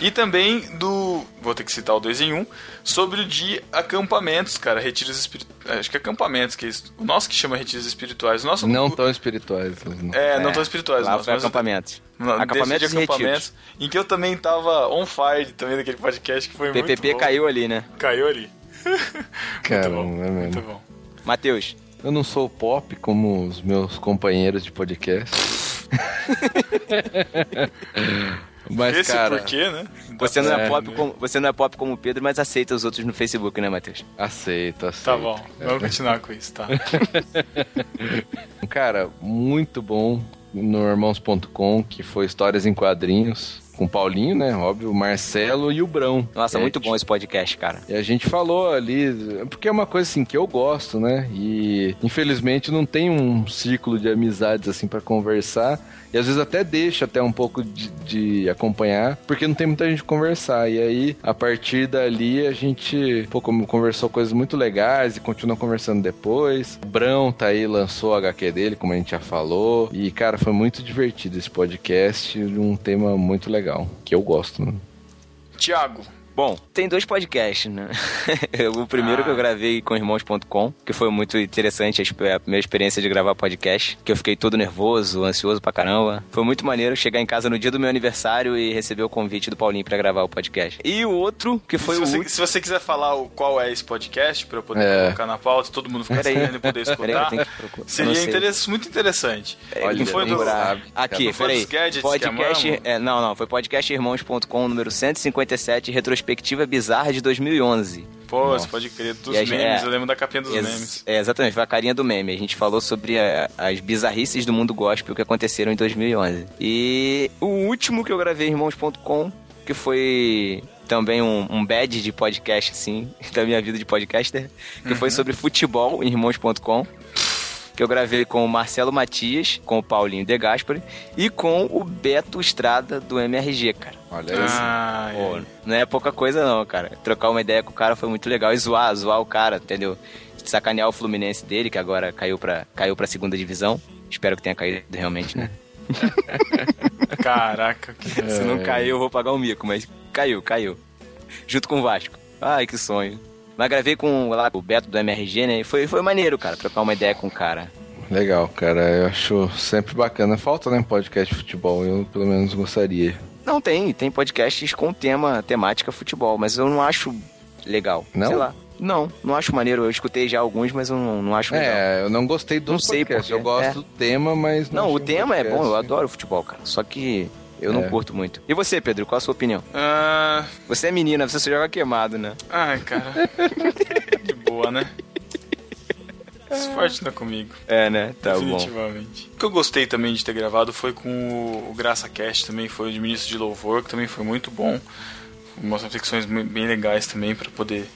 E também do. Vou ter que citar o 2 em 1. Um, sobre o de acampamentos, cara. Retiros espirituais. Acho que é acampamentos, que é isso. O nosso que chama retiros espirituais. O nosso. Não tão espirituais. Não. É, não É, tão espirituais, Lá não. foi mas o- acampamento. não, acampamentos e de acampamentos, em que eu também tava on fire também daquele podcast que foi muito PPP caiu ali, né? Caiu ali. Caramba, [LAUGHS] muito bom, é mesmo. muito bom. Matheus, Eu não sou pop como os meus companheiros de podcast. [LAUGHS] Mas, Esse cara, porquê, né? você não é, É, pop como, você não é pop como o Pedro, mas aceita os outros no Facebook, né, Matheus? aceito, aceito. Tá bom, vamos continuar com isso, tá? [LAUGHS] Cara, muito bom no irmãos.com, que foi histórias em quadrinhos. Com o Paulinho, né? Óbvio, o Marcelo e o Brão. Nossa, É, muito bom esse podcast, cara. E a gente falou ali, porque é uma coisa assim que eu gosto, né? E infelizmente não tem um círculo de amizades assim pra conversar. E às vezes até deixa até um pouco de, de acompanhar, porque não tem muita gente conversar. E aí, a partir dali, a gente pô, conversou coisas muito legais e continua conversando depois. O Brão tá aí, lançou o HQ dele, como a gente já falou. E, cara, foi muito divertido esse podcast, um tema muito legal, que eu gosto, né? Tiago, Bom, tem dois podcasts, né? [LAUGHS] o primeiro Ah. que eu gravei com irmãos.com, que foi muito interessante, a exp- a primeira experiência de gravar podcast, que eu fiquei todo nervoso, ansioso pra caramba. Foi muito maneiro chegar em casa no dia do meu aniversário e receber o convite do Paulinho pra gravar o podcast. E o outro, que foi se, o você, último... se você quiser falar o, qual é esse podcast, pra eu poder É. colocar na pauta, todo mundo ficar Peraí. sabendo e poder Peraí, escutar, não seria sei. interess- muito interessante. Olha, Não foi do- sabe. Aqui, peraí. Podcast. É, não, não, foi podcastirmãos.com, número 157, retrospectiva retrospectiva bizarra de 2011. Pô, você pode crer, dos E a memes, gente- é. eu lembro da capinha dos memes. É, exatamente, foi a carinha do meme. A gente falou sobre a- as bizarrices do mundo gospel que aconteceram em 2011. E o último que eu gravei, irmãos.com, que foi também um, um bad de podcast, assim, [LAUGHS] da minha vida de podcaster, que foi sobre futebol em irmãos.com. Que eu gravei com o Marcelo Matias, com o Paulinho De Gaspari e com o Beto Estrada do MRG, cara. Olha aí. Ah, Pô, não é pouca coisa não, cara. Trocar uma ideia com o cara foi muito legal. E zoar, zoar o cara, entendeu? Sacanear o Fluminense dele, que agora caiu pra, caiu pra segunda divisão. Espero que tenha caído realmente, né? [LAUGHS] Caraca, que... [LAUGHS] Se não caiu, eu vou pagar o mico, mas caiu, caiu. Junto com o Vasco. Ai, que sonho. Mas gravei com lá, o Beto do MRG, né? E foi, foi maneiro, cara, trocar uma ideia com o cara. Legal, cara. Eu acho sempre bacana. Falta, né, podcast de futebol. Eu, pelo menos, gostaria. Não, tem, tem podcasts com tema, temática futebol, mas eu não acho legal. Não? Sei lá. Não, não acho maneiro. Eu escutei já alguns, mas eu não, não acho legal. É, eu não gostei do Não sei podcast. Eu gosto É. do tema, mas... Não, o achei um tema é bom, eu adoro futebol, cara. Só que eu não É. curto muito. E você, Pedro, qual a sua opinião? Ah, Você é menina, você só joga queimado, né? ai, cara. [LAUGHS] De boa, né? Esporte não é comigo. É, né? Tá bom. definitivamente. O que eu gostei também de ter gravado foi com o, Graça Cast também, foi o de Ministro de Louvor, que também foi muito bom. Umas reflexões bem bem legais também pra poder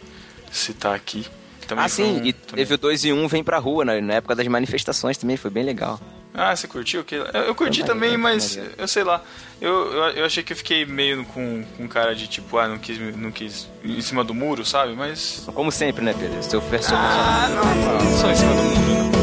citar aqui. Também Ah, sim, um- e também- teve o 2 e 1 um, vem pra rua, na, na época das manifestações também, foi bem legal. Ah, você curtiu? Que- Eu, eu curti também, mas eu sei lá. Eu, eu, eu achei que eu fiquei meio com, com cara de tipo, ah, não quis, não quis em cima do muro, sabe? Mas. Como sempre, né, Pedro? Seu personagem. Ah, não, não só em cima do muro, não.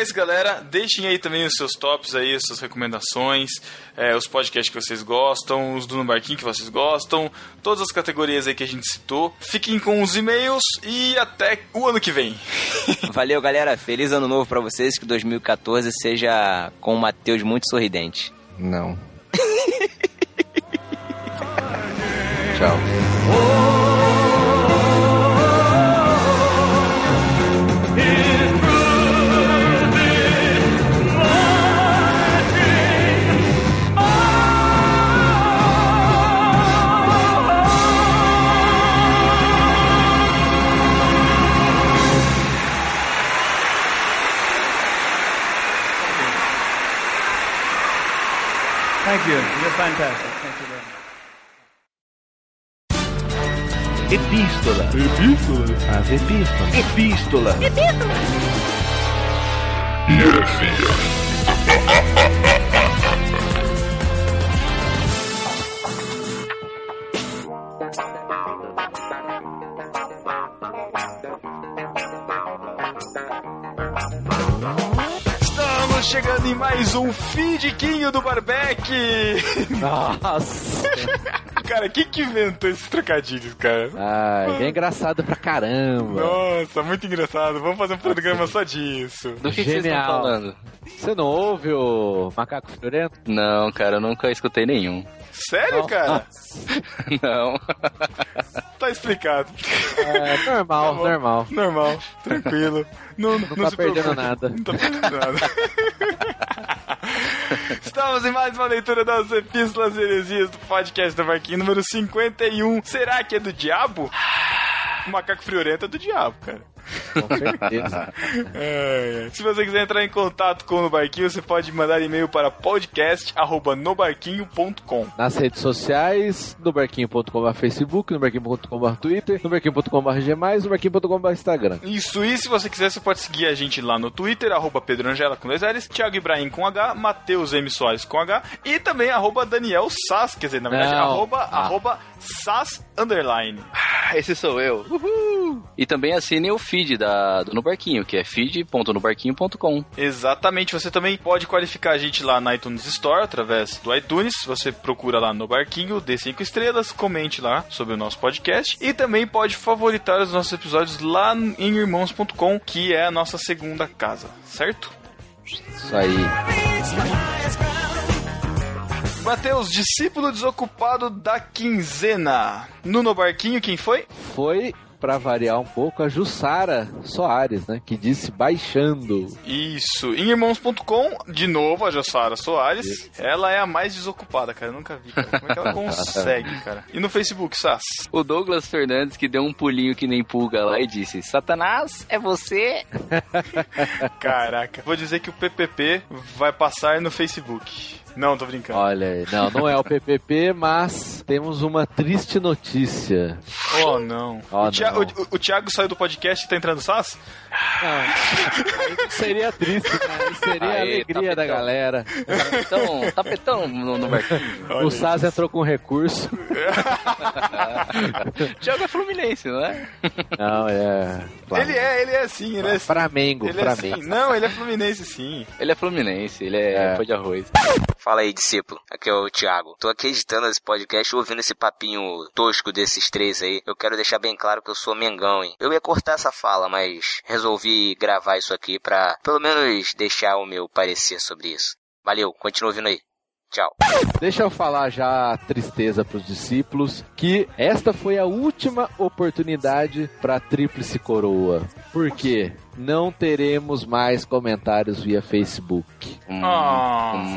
É isso, galera. Deixem aí também os seus tops aí, as suas recomendações, é, os podcasts que vocês gostam, os do No Barquinho que vocês gostam, todas as categorias aí que a gente citou. Fiquem com os e-mails e até o ano que vem. [LAUGHS] Valeu, galera. Feliz ano novo pra vocês. Que 2014 seja com o Matheus muito sorridente. Não. [LAUGHS] Tchau. Thank you. You're fantastic. Thank you very much. Epístola. Epístola. As epístolas. Epístola. Estamos chegando em mais um feedquinho do Barbeck. Nossa! [LAUGHS] cara, quem que inventou esses trocadilhos, cara? Ai, é engraçado pra caramba. Nossa, muito engraçado. Vamos fazer um programa só disso. Do que, que vocês estão Genial. falando? Você não ouve o Macaco Fiorento? Não, cara, eu nunca escutei nenhum. Sério, cara? [LAUGHS] Não. [LAUGHS] Tá explicado. É, normal, Tá normal. Normal, tranquilo. Não, não, tá se perdendo preocupe. nada. Não tá perdendo nada. [LAUGHS] Estamos em mais uma leitura das epístolas heresias do podcast do Marquinhos número 51. Será que é do diabo? O macaco friorento é do diabo, cara. Com certeza. [LAUGHS] É, é. Se você quiser entrar em contato com o No Barquinho, você pode mandar e-mail para podcast.nobarquinho.com. Nas redes sociais, no barquinho.com.br Facebook, no barquinho.com.br Twitter, no barquinho.com.br Gmais, no barquinho.com.br Instagram. Isso, e se você quiser, você pode seguir a gente lá no Twitter, arroba Pedro Angela com dois L's, Thiago Ibrahim com H, Matheus M. Soares com H, e também arroba Daniel Sass, quer dizer, na verdade, Não. arroba, Ah. arroba Sass underline. Esse sou eu. E também assinem o feed da, do No Barquinho, que é feed.nobarquinho.com. Exatamente, você também pode qualificar a gente lá na iTunes Store através do iTunes. Você procura lá no Barquinho, dê 5 estrelas, comente lá sobre o nosso podcast e também pode favoritar os nossos episódios lá em irmãos.com, que é a nossa segunda casa, certo? Isso aí. Matheus, discípulo desocupado da quinzena. No No Barquinho, quem foi? Foi, pra variar um pouco, a Jussara Soares, né? Que disse baixando. Isso. Em irmãos.com, de novo, a Jossara Soares. Ela é a mais desocupada, cara. Eu nunca vi, cara. Como é que ela [LAUGHS] consegue, cara? E no Facebook, Sass? O Douglas Fernandes que deu um pulinho que nem pulga lá e disse: Satanás, é você? [LAUGHS] Caraca. Vou dizer que o PPP vai passar no Facebook. Não, tô brincando. Olha aí, não, não é o PPP, mas temos uma triste notícia. Oh, não. Oh, o, Thi- não. o- o Thiago saiu do podcast e tá entrando Sass? Aí não seria triste, né? Aí seria a Aí, alegria da tapetão. galera. Tapetão, tapetão no, no barquinho. o Saz entrou com recurso. [LAUGHS] Thiago é Fluminense, não é? Não, é. Ele é, ele é assim, ele é assim. Flamengo, Ele é assim. Flamengo. Não, ele é Fluminense sim. Ele é Fluminense, ele é, É. pó de arroz. Fala aí, discípulo. Aqui é o Thiago. Tô aqui editando esse podcast ouvindo esse papinho tosco desses três aí. Eu quero deixar bem claro que eu sou Mengão, hein? Eu ia cortar essa fala, mas resolvi gravar isso aqui pra pelo menos deixar o meu parecer sobre isso. Valeu, continua ouvindo aí. Tchau. Deixa eu falar já a tristeza pros discípulos que esta foi a última oportunidade pra tríplice coroa. Por quê? Não teremos mais comentários via Facebook. Hum,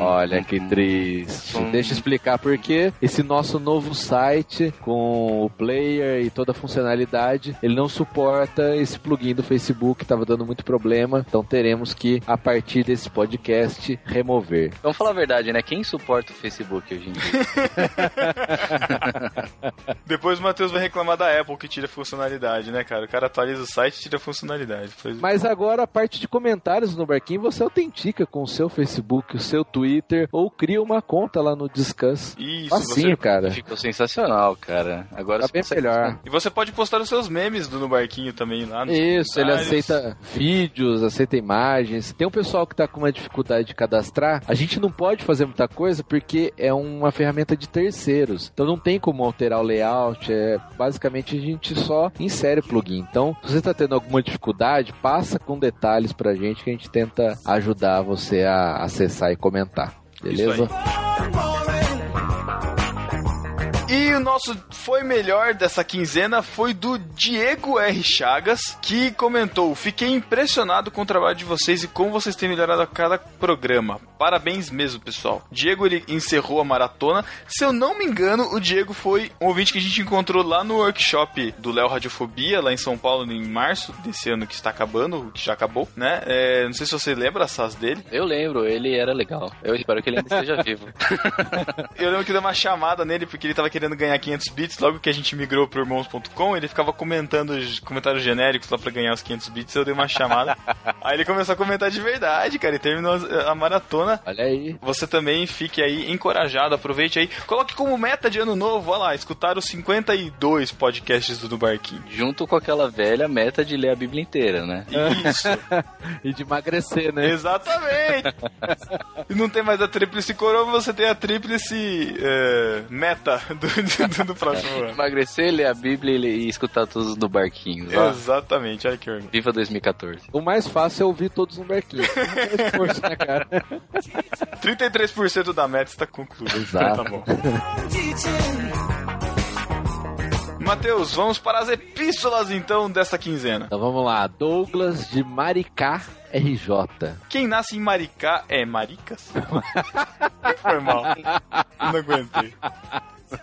Olha que triste. Hum. Deixa eu explicar por quê. Esse nosso novo site, com o player e toda a funcionalidade, ele não suporta esse plugin do Facebook, estava dando muito problema. Então teremos que, a partir desse podcast, remover. Vamos falar a verdade, né? Quem suporta o Facebook hoje em dia? [LAUGHS] Depois o Matheus vai reclamar da Apple que tira funcionalidade, né, cara? O cara atualiza o site e tira funcionalidade. Pois- Mas agora a parte de comentários no barquinho você autentica com o seu Facebook, o seu Twitter ou cria uma conta lá no Discuss. Isso, você... cara. Ficou sensacional, cara. Agora Tá você bem consegue- melhor. E você pode postar os seus memes do No Barquinho também lá. Isso, ele aceita vídeos, aceita imagens. Tem um pessoal que tá com uma dificuldade de cadastrar. A gente não pode fazer muita coisa porque é uma ferramenta de terceiros. Então não tem como alterar o layout. É, basicamente a gente só insere o plugin. Então, se você tá tendo alguma dificuldade, passa com detalhes pra gente que a gente tenta ajudar você a acessar e comentar. Beleza? E o nosso foi melhor dessa quinzena foi do Diego R. Chagas, que comentou: Fiquei impressionado com o trabalho de vocês e como vocês têm melhorado a cada programa. Parabéns mesmo, pessoal. Diego ele encerrou a maratona. Se eu não me engano, o Diego foi um ouvinte que a gente encontrou lá no workshop do Léo Radiofobia, lá em São Paulo, em março desse ano que está acabando, que já acabou, né? É, não sei se você lembra, Sas, dele. Eu lembro, ele era legal. Eu espero que ele ainda esteja [LAUGHS] vivo. Eu lembro que deu uma chamada nele porque ele tava querendo ganhar 500 bits. Logo que a gente migrou pro irmãos.com, ele ficava comentando os comentários genéricos lá pra ganhar os 500 bits. Eu dei uma chamada. [LAUGHS] aí ele começou a comentar de verdade, cara, e terminou a maratona. Olha aí. Você também fique aí encorajado, aproveite aí. Coloque como meta de ano novo, olha lá, escutar os 52 podcasts do Barquinho. Junto com aquela velha meta de ler a Bíblia inteira, né? Isso, [LAUGHS] E de emagrecer, né? exatamente. [LAUGHS] E não tem mais a tríplice coroa, você tem a tríplice é, meta do, do, do próximo ano. Emagrecer, ler a Bíblia e, ler- e escutar todos no barquinho. ó. Exatamente, olha que orgulho. Viva 2014. O mais fácil é ouvir todos no barquinho. Esforço, né, cara? 33% da meta está concluída. Exato. Tá bom. Matheus, vamos para as epístolas então dessa quinzena. Então vamos lá. Douglas de Maricá, RJ. Quem nasce em Maricá é Maricas? [LAUGHS] Foi mal. Não aguentei.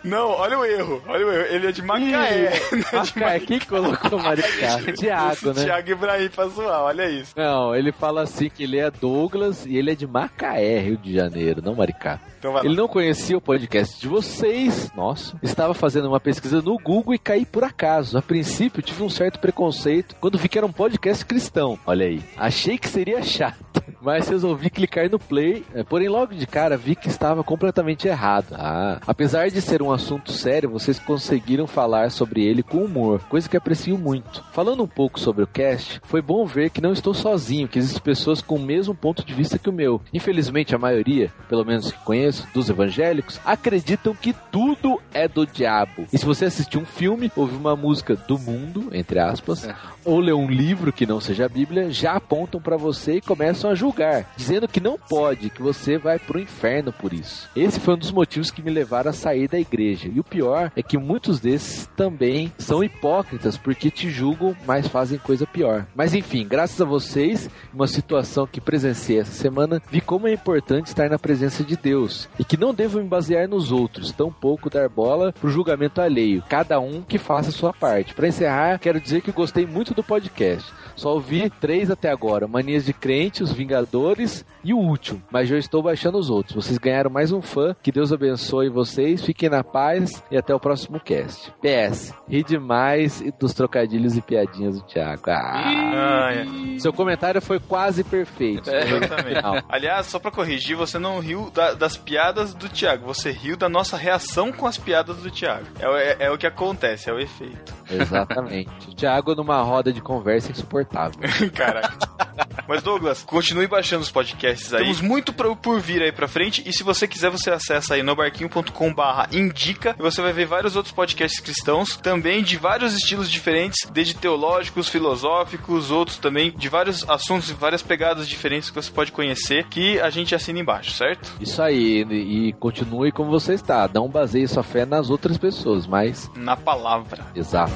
Não, olha o erro, olha o erro. Ele é de Macaé. [LAUGHS] Macaé, quem colocou Maricá? [LAUGHS] Tiago, né? Tiago Ibrahim pra zoar, olha isso. Não, ele fala assim que ele é Douglas e ele é de Macaé, Rio de Janeiro, não Maricá. Então. Ele não conhecia o podcast de vocês, nossa. Estava fazendo uma pesquisa no Google e caí por acaso. A princípio tive um certo preconceito quando vi que era um podcast cristão. Olha aí. Achei que seria chato. Mas resolvi clicar no play, eh, porém logo de cara vi que estava completamente errado. Ah, apesar de ser um assunto sério, vocês conseguiram falar sobre ele com humor, coisa que aprecio muito. Falando um pouco sobre o cast, foi bom ver que não estou sozinho, que existem pessoas com o mesmo ponto de vista que o meu. Infelizmente, a maioria, pelo menos que conheço, dos evangélicos, acreditam que tudo é do diabo. E se você assistir um filme, ouvir uma música do mundo, entre aspas, ou ler um livro que não seja a Bíblia, já apontam para você e começam a julgar, dizendo que não pode, que você vai pro inferno por isso. Esse foi um dos motivos que me levaram a sair da igreja. E o pior é que muitos desses também são hipócritas porque te julgam, mas fazem coisa pior. Mas enfim, graças a vocês, uma situação que presenciei essa semana, vi como é importante estar na presença de Deus e que não devo me basear nos outros, tampouco dar bola pro julgamento alheio. Cada um que faça a sua parte. Para encerrar, quero dizer que gostei muito do podcast. Só ouvi três até agora: Manias de Crente, Os Vingadores e o último. Mas já estou baixando os outros. Vocês ganharam mais um fã. Que Deus abençoe vocês. Fiquem na paz e até o próximo cast. PS. Ri demais dos trocadilhos e piadinhas do Thiago. Ah, Ah, é. seu comentário foi quase perfeito. Exatamente. Não. Aliás, só pra corrigir, você não riu da- das piadas do Thiago, você riu da nossa reação com as piadas do Thiago. É, é- é o que acontece, é o efeito. [LAUGHS] Exatamente. O Thiago numa roda de conversa insuportável. [LAUGHS] Caraca. Mas Douglas, continue baixando os podcasts aí. Temos muito pra- por vir aí pra frente. E se você quiser, você acessa aí nobarquinho.com barra indica. E você vai ver vários outros podcasts cristãos, também de vários estilos diferentes, desde teológicos, filosóficos, outros também, de vários assuntos e várias pegadas diferentes que você pode conhecer, que a gente assina embaixo, certo? Isso aí, e e continue como você está. Não baseie sua fé nas outras pessoas, mas. Na palavra. Exato.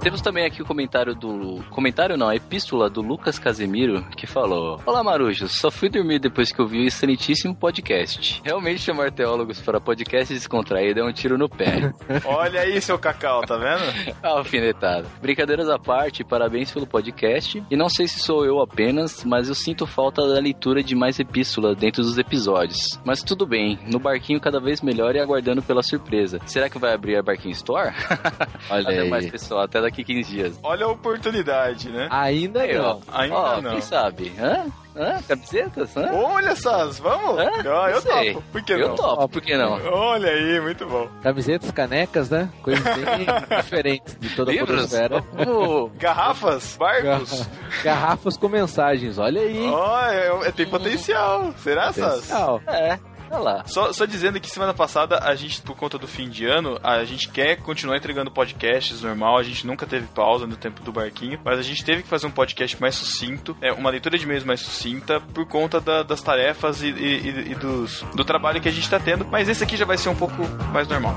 Temos também aqui o comentário do. Comentário não, a epístola do Lucas Casemiro, que falou: Olá, Marujos, só fui dormir depois que eu vi o excelentíssimo podcast. Realmente chamar teólogos para podcast descontraído é um tiro no pé. [LAUGHS] Olha aí, seu cacau, tá vendo? [LAUGHS] Alfinetada. Brincadeiras à parte, parabéns pelo podcast. E não sei se sou eu apenas, mas eu sinto falta da leitura de mais epístola dentro dos episódios. Mas tudo bem, no barquinho cada vez melhor e aguardando pela surpresa. Será que vai abrir a Barquinho Store? [LAUGHS] Olha até aí. mais, pessoal. Até daqui 15 dias. Olha a oportunidade, né? Ainda Aí, ó. não. Ainda Ó, não. Quem sabe? Hã? Hã? Camisetas? Hã? Olha, Sas, vamos? Hã? Ah, eu Sei. topo. Por que eu não? topo, por que não? Olha aí, muito bom. Camisetas, canecas, né? Coisas bem [LAUGHS] diferentes de toda a Livros? podosfera. Vamos- Garrafas? Barcos? Garrafas com mensagens, olha aí. Olha, é- é- tem potencial. Será, Sas? Potencial. É, olha lá. Só, só dizendo que semana passada, a gente, por conta do fim de ano, a gente quer continuar entregando podcasts normal, a gente nunca teve pausa no tempo do barquinho, mas a gente teve que fazer um podcast mais sucinto, é, uma leitura de e-mails mais sucinta, por conta da- das tarefas e, e- e- e dos, do trabalho que a gente tá tendo, mas esse aqui já vai ser um pouco mais normal.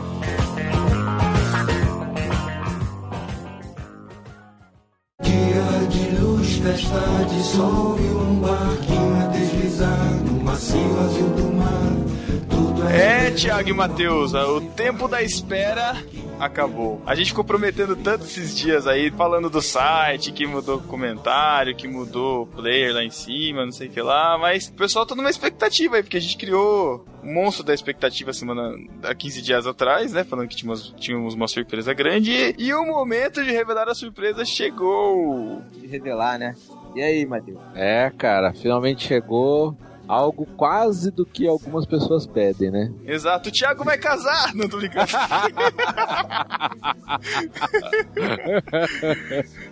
Dia de luz, festa de sol um barquinho a deslizar no macio azul do mar. Tudo É, Thiago e Matheus, o tempo da espera acabou. A gente ficou prometendo tanto esses dias aí, falando do site, que mudou o comentário, que mudou o player lá em cima, não sei o que lá, mas o pessoal tá numa expectativa aí, porque a gente criou um monstro da expectativa semana, há 15 dias atrás, né, falando que tínhamos, tínhamos uma surpresa grande, e, e o momento de revelar a surpresa chegou. De revelar, né? E aí, Matheus? É, cara, finalmente chegou algo quase do que algumas pessoas pedem, né? Exato, o Thiago vai casar! Não tô brincando. [LAUGHS]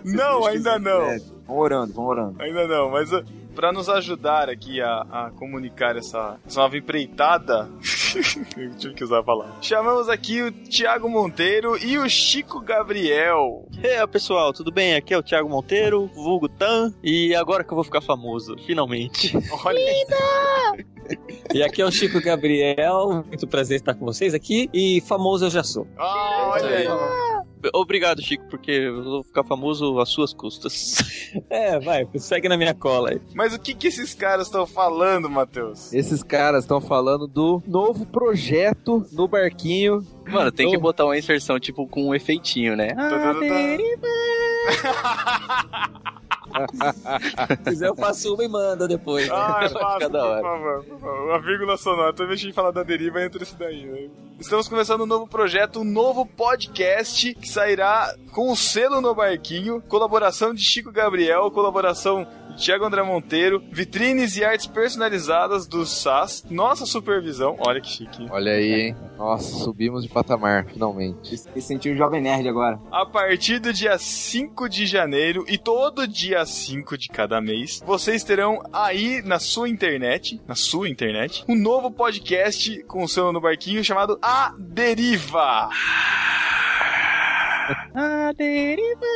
não, ainda não. É, vão orando, vão orando. Ainda não, mas pra nos ajudar aqui a, a comunicar essa, essa nova empreitada, [LAUGHS] eu tive que usar a palavra. Chamamos aqui o Thiago Monteiro e o Chico Gabriel. E aí, pessoal, tudo bem? Aqui é o Thiago Monteiro, vulgo Tan, e agora que eu vou ficar famoso, finalmente. Olha E aqui é o Chico Gabriel, muito prazer estar com vocês aqui, e famoso eu já sou. Ah, olha aí. Obrigado, Chico, porque eu vou ficar famoso às suas custas. [LAUGHS] É, vai, segue na minha cola aí. Mas o que, que esses caras estão falando, Matheus? Esses caras estão falando do novo projeto no barquinho. Mano, tem que botar uma inserção, tipo, com um efeitinho, né? Tá, tá, tá, [LAUGHS] Se quiser, eu faço uma e manda depois. Ah, por hora. favor, por favor. Uma vírgula sonora. Toda vez que a gente fala da deriva, entra esse daí, né? Estamos começando um novo projeto, um novo podcast que sairá com o selo no barquinho, colaboração de Chico Gabriel, colaboração de Thiago André Monteiro, vitrines e artes personalizadas do SAS, nossa supervisão, olha que chique. Olha aí, hein? Nossa, subimos de patamar, finalmente. Me senti um jovem nerd agora. A partir do dia 5 de janeiro e todo dia 5 de cada mês, vocês terão aí na sua internet, na sua internet, um novo podcast com o seu no barquinho chamado A Deriva. A deriva.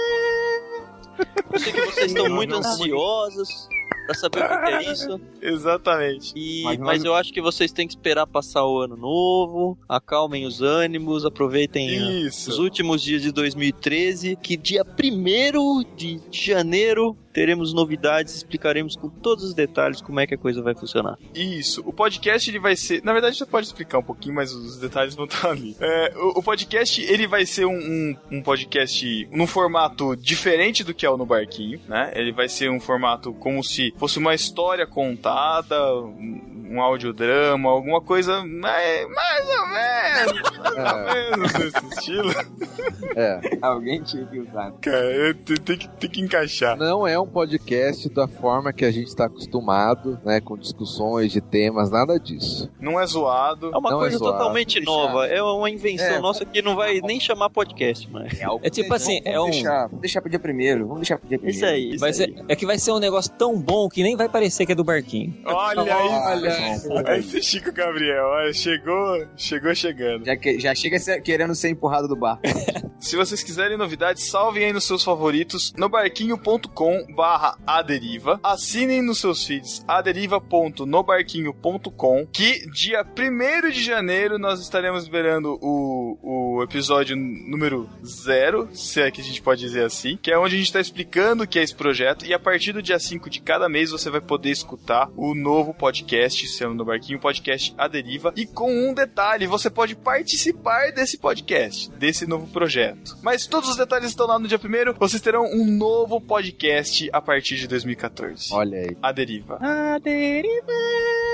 Eu sei que vocês estão muito ansiosos pra saber o que é isso. [LAUGHS] Exatamente. E, Mas mas, eu acho que vocês têm que esperar passar o ano novo, acalmem os ânimos, aproveitem ah, Isso. os últimos dias de 2013, que dia 1 de janeiro teremos novidades, explicaremos com todos os detalhes como é que a coisa vai funcionar. Isso. O podcast ele vai ser. Na verdade, você pode explicar um pouquinho, mas os detalhes vão estar ali. É, o, o podcast ele vai ser um, um, um podcast num formato diferente do que é o no barquinho, né? Ele vai ser um formato como se fosse uma história contada, um, audiodrama, alguma coisa mais, mais ou menos, mais ou menos nesse estilo. É. Alguém tinha que usar. Cara, te- tem que, tem que encaixar. Não é um podcast da forma que a gente está acostumado, né? Com discussões de temas, nada disso. Não é zoado. É uma Não é coisa zoado, totalmente nova, é uma invenção É. nossa que não vai nem chamar podcast, mas. É tipo assim, é vamos um. Deixar, vamos deixar pro dia primeiro. Vamos deixar pro dia primeiro. Isso aí, isso aí. ser, é que vai ser um negócio tão bom que nem vai parecer que é do barquinho. Olha aí, Olha. Esse Chico Gabriel, olha, chegou, chegou chegando. Já, que- já chega ser- querendo ser empurrado do bar. [LAUGHS] Se vocês quiserem novidades, salvem aí nos seus favoritos no barquinho.com barra aderiva. Assinem nos seus feeds aderiva.nobarquinho.com que dia 1 de janeiro nós estaremos liberando o, o episódio número zero, se é que a gente pode dizer assim, que é onde a gente está explicando o que é esse projeto e a partir do dia 5 de cada mês você vai poder escutar o novo podcast, sendo no barquinho, podcast A Deriva. E com um detalhe, você pode participar desse podcast, desse novo projeto. Mas todos os detalhes estão lá no dia 1 vocês terão um novo podcast a partir de 2014. Olha aí. A Deriva. A deriva.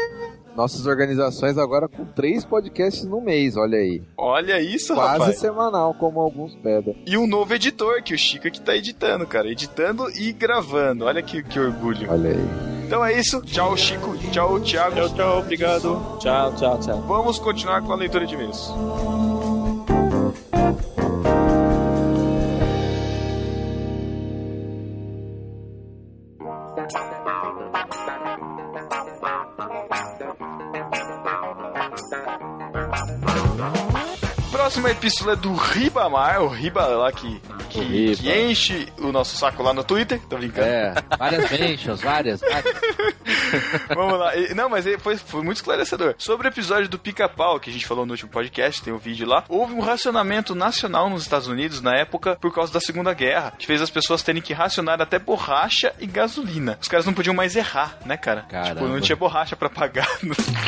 Nossas organizações agora com três podcasts no mês, olha aí. Olha isso, Quase rapaz. semanal, como alguns pedem. E um novo editor, que o Chico que tá editando, cara. Editando e gravando. Olha que, que orgulho. Olha aí. Então é isso. Tchau, Chico. Tchau, Thiago. Tchau, tchau, obrigado. Tchau, tchau, tchau. Vamos continuar com a leitura de e-mails. Próxima epístola é do Ribamar, o Riba lá que, que, O Riba. que enche o nosso saco lá no Twitter. Tô brincando. É, várias mentions, várias, várias. [LAUGHS] Vamos lá. E- Não, mas foi, foi muito esclarecedor. Sobre o episódio do pica-pau, que a gente falou no último podcast, tem um vídeo lá. Houve um racionamento nacional nos Estados Unidos na época por causa da Segunda Guerra, que fez as pessoas terem que racionar até borracha e gasolina. Os caras não podiam mais errar, né, cara? Caramba. Tipo, não tinha borracha pra pagar.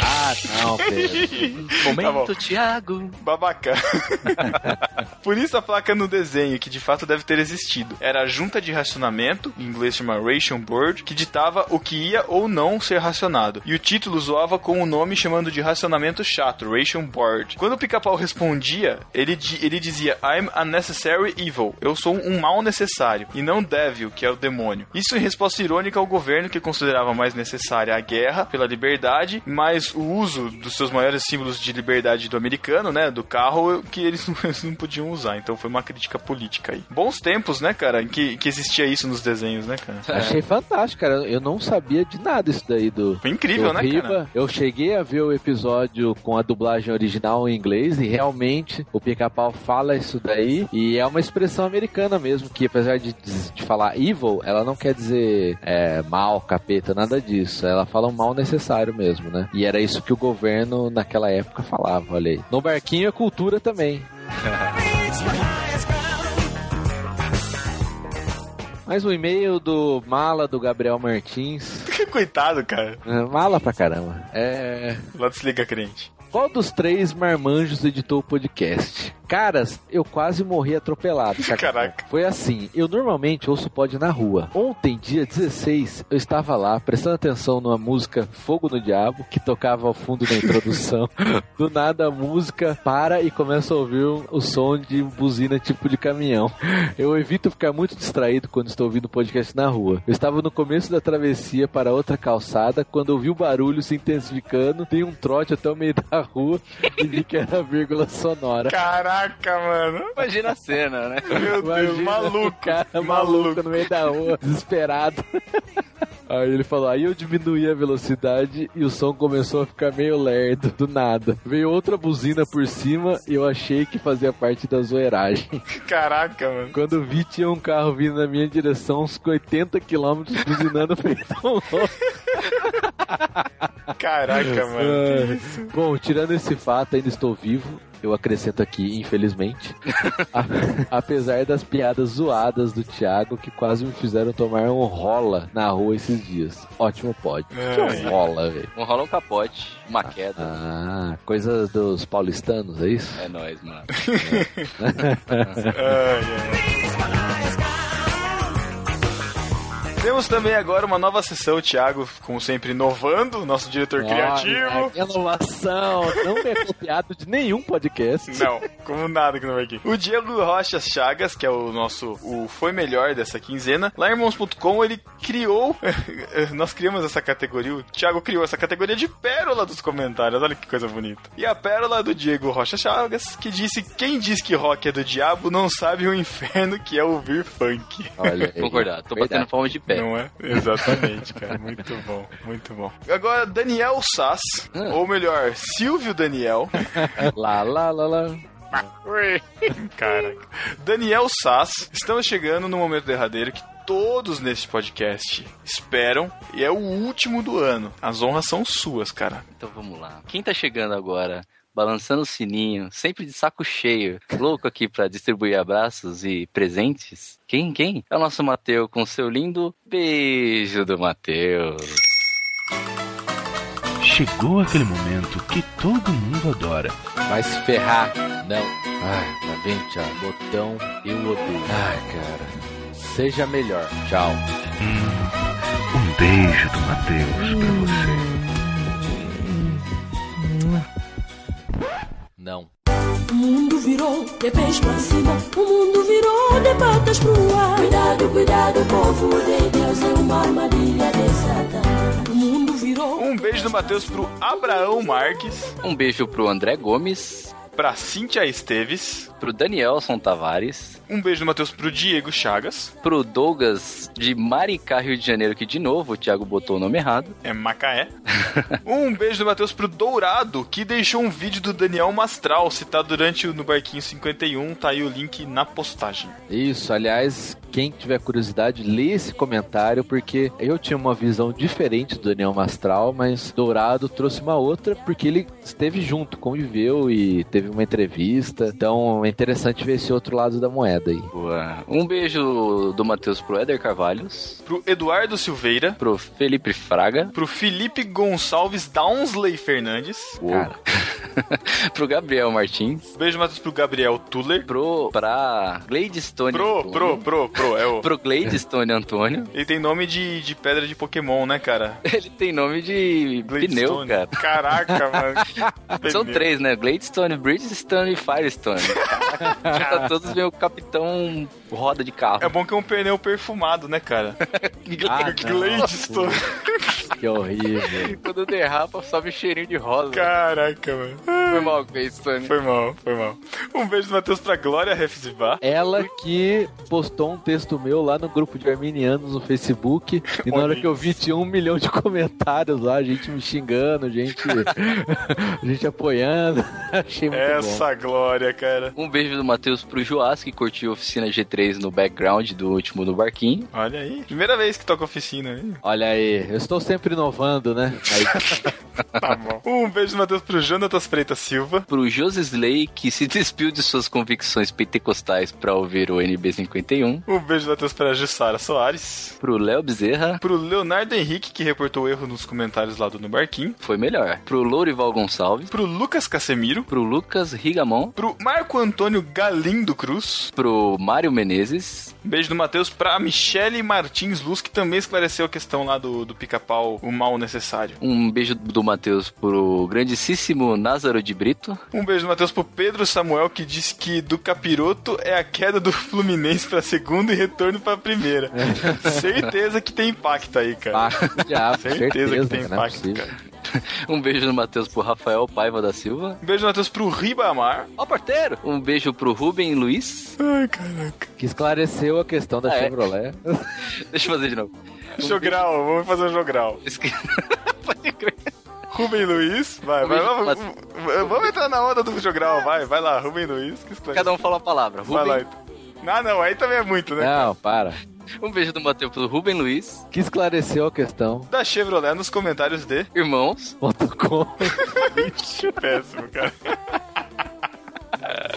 Ah, não, Pedro. [LAUGHS] Tá. Momento, Thiago. Babaca. [LAUGHS] Por isso a placa no desenho, que de fato deve ter existido, era a junta de racionamento, em inglês chama Ration Board, que ditava o que ia ou não ser racionado. E o título zoava com o nome chamando de racionamento chato, Ration Board. Quando o pica-pau respondia, ele, ele dizia I'm a necessary evil. Eu sou um mal necessário, e não devil, que é o demônio. Isso em resposta irônica ao governo que considerava mais necessária a guerra pela liberdade, mas o uso dos seus maiores símbolos de liberdade do americano, né, do carro, que eles [LAUGHS] não, eles não podiam usar. Então foi uma crítica política aí. Bons tempos, né, cara, em que, que existia isso nos desenhos, né, cara? Achei fantástico, cara. Eu não sabia de nada isso daí do. Foi incrível, do né, cara? Eu cheguei a ver o episódio com a dublagem original em inglês e realmente o pica-pau fala isso daí e é uma expressão americana mesmo, que apesar de, de falar evil, ela não quer dizer é, mal, capeta, nada disso. Ela fala um mal necessário mesmo, né? E era isso que o governo naquela época falava, olha aí. No barquinho é cultura também. [LAUGHS] Mais um e-mail do Mala do Gabriel Martins. [LAUGHS] Coitado, cara. É, Mala pra caramba. É. Lá desliga crente. Qual dos três marmanjos editou o podcast? Caras, eu quase morri atropelado. saca? Caraca. Foi assim, eu normalmente ouço pod na rua. Ontem, dia 16, eu estava lá prestando atenção numa música Fogo no Diabo, que tocava ao fundo da introdução. [LAUGHS] Do nada a música para e começa a ouvir o som de buzina tipo de caminhão. Eu evito ficar muito distraído quando estou ouvindo podcast na rua. Eu estava no começo da travessia para outra calçada quando ouvi o barulho se intensificando, dei um trote até o meio da rua e vi que era vírgula sonora. Caraca, mano. Imagina a cena, né? Meu Deus, Imagina maluco. o cara maluco no meio da rua, desesperado. Aí ele falou, aí eu diminuí a velocidade e o som começou a ficar meio lerdo, do nada. Veio outra buzina por cima e eu achei que fazia parte da zoeiragem. Caraca, mano. Quando vi, tinha um carro vindo na minha direção, uns 80 quilômetros, buzinando [LAUGHS] feito um louco. Caraca, mano. Bom, tirando esse fato, ainda estou vivo. Eu acrescento aqui, infelizmente. [LAUGHS] A- Apesar das piadas zoadas do Thiago que quase me fizeram tomar um rola na rua esses dias. Ótimo pod. Que é um rola, velho. Um rola um capote, uma queda. Ah, coisa dos paulistanos, é isso? É nóis, mano. [LAUGHS] [LAUGHS] Temos também agora uma nova sessão, o Thiago, como sempre, inovando, nosso diretor criativo. Olha, inovação, não é copiado de nenhum podcast. Não, como nada que não vai aqui. O Diego Rocha Chagas, que é o nosso o foi melhor dessa quinzena, lá em irmãos.com ele criou, [LAUGHS] nós criamos essa categoria, o Thiago criou essa categoria de pérola dos comentários. Olha que coisa bonita. E a pérola do Diego Rocha Chagas, que disse: "Quem diz que rock é do diabo não sabe o inferno que é ouvir funk". Olha. Concordar, tô Verdade. batendo palma de pé. Não é? Exatamente, cara. Muito bom, muito bom. Agora, Daniel Sass, ou melhor, Silvio Daniel. [LAUGHS] Lá, lá, lá, lá. Caraca. Daniel Sass, estamos chegando no momento derradeiro que todos neste podcast esperam e é o último do ano. As honras são suas, cara. Então vamos lá. Quem tá chegando agora, balançando o sininho, sempre de saco cheio, louco aqui pra distribuir abraços e presentes? Quem, quem? É o nosso Mateu com seu lindo beijo do Mateus. Chegou aquele momento que todo mundo adora. Vai se ferrar. Não. Ai, tá vendo, Thiago? Botão, eu odeio. Ai, cara. Seja melhor. Tchau. Um beijo do Matheus pra você. Não. O mundo virou de pés pra cima, o mundo virou de patas pro ar. Cuidado, cuidado, povo de Deus, é uma armadilha de Satã. O mundo virou. Um beijo do Matheus pro Abraão Marques, Um beijo pro André Gomes, pra Cíntia Esteves, pro Danielson Tavares, um beijo do Matheus pro Diego Chagas, pro Douglas de Maricá, Rio de Janeiro, que de novo o Thiago botou o nome errado. é Macaé. [LAUGHS] um beijo do Matheus pro Dourado, que deixou um vídeo do Daniel Mastral citado durante o No Barquinho 51. Tá aí o link na postagem. Isso, aliás, quem tiver curiosidade, lê esse comentário, porque eu tinha uma visão diferente do Daniel Mastral, mas Dourado trouxe uma outra, porque ele esteve junto, conviveu e teve uma entrevista. Então é interessante ver esse outro lado da moeda aí. Boa. Um beijo do Matheus pro Éder Carvalhos, Pro Eduardo Silveira, pro Felipe Fraga, pro Felipe Gonçalves Downsley Fernandes, Uou. [LAUGHS] pro Gabriel Martins, beijo Matheus pro Gabriel Tuller, pro pra Gladstone pro, Antônio, pro, pro, pro, é o... [LAUGHS] pro Gladstone Antônio. Ele tem nome de, de pedra de Pokémon, né, cara? [LAUGHS] Ele tem nome de pneu, cara. Caraca, mano. São três, né? Gladstone, Bridgestone [LAUGHS] e Firestone. Caraca, todos meio capitão roda de carro. É bom que é um pneu perfumado, né, cara? [LAUGHS] Ah. Gladstone. [LAUGHS] Que horrível. Quando derrapa, sobe cheirinho de rosa. Caraca, mano. Foi mal, Gladstone. Foi mal, foi mal. Um beijo do Matheus pra Glória Refzibá. Ela que postou um texto meu lá no grupo de arminianos no Facebook. E na hora que eu vi, tinha um milhão de comentários lá, gente me xingando, gente, gente apoiando. Achei muito bom. Essa Glória, cara. Um beijo do Matheus pro Joás, que curtiu a oficina G3 no background do último no barquinho. Olha aí. Primeira vez que toca oficina, hein? Olha aí, eu estou sempre inovando, né? Aí, [LAUGHS] Tá bom. Um beijo do Matheus pro Jonatas Freitas Silva. Pro José Slay, que se despiu de suas convicções pentecostais pra ouvir o NB51. Um beijo do Matheus pra Jussara Soares. Pro Léo Bezerra. Pro Leonardo Henrique, que reportou erro nos comentários lá do No Barquinho. Foi melhor. Pro Lourival Gonçalves. Pro Lucas Casemiro. Pro Lucas Rigamon. Pro Marco Antônio Galindo Cruz. Pro Mário Menezes. Um beijo do Matheus pra Michele Martins Luz, que também esclareceu a questão lá do, do pica-pau, o mal necessário. Um beijo do Matheus pro grandíssimo Názaro de Brito. Um beijo do Matheus pro Pedro Samuel, que disse que do capiroto é a queda do Fluminense pra segunda e retorno pra primeira. [LAUGHS] certeza que tem impacto aí, cara. Ah, diabo, certeza, certeza, que tem é impacto, cara. [LAUGHS] Um beijo do Matheus pro Rafael Paiva da Silva. Um beijo do Matheus pro Ribamar. Ó, porteiro! Um beijo pro Rubem Luiz. Ai, caraca. Que esclareceu a questão da Ah, é? Chevrolet. [LAUGHS] Deixa eu fazer de novo. [LAUGHS] Jogral, vamos fazer um jogral. Pode crer. Rubem Luiz, vai, vai, Rubem- vamos, vamos entrar na onda do jogral, vai, vai lá, Rubem Luiz. Que esclarece. Cada um fala a palavra. Vai Rubem. lá, então. Ah, não, aí também é muito, né? Não, para. Um beijo do Matheus pro Rubem Luiz. Que esclareceu a questão. Da Chevrolet nos comentários de. Irmãos. Ponto com. [LAUGHS] Péssimo, cara.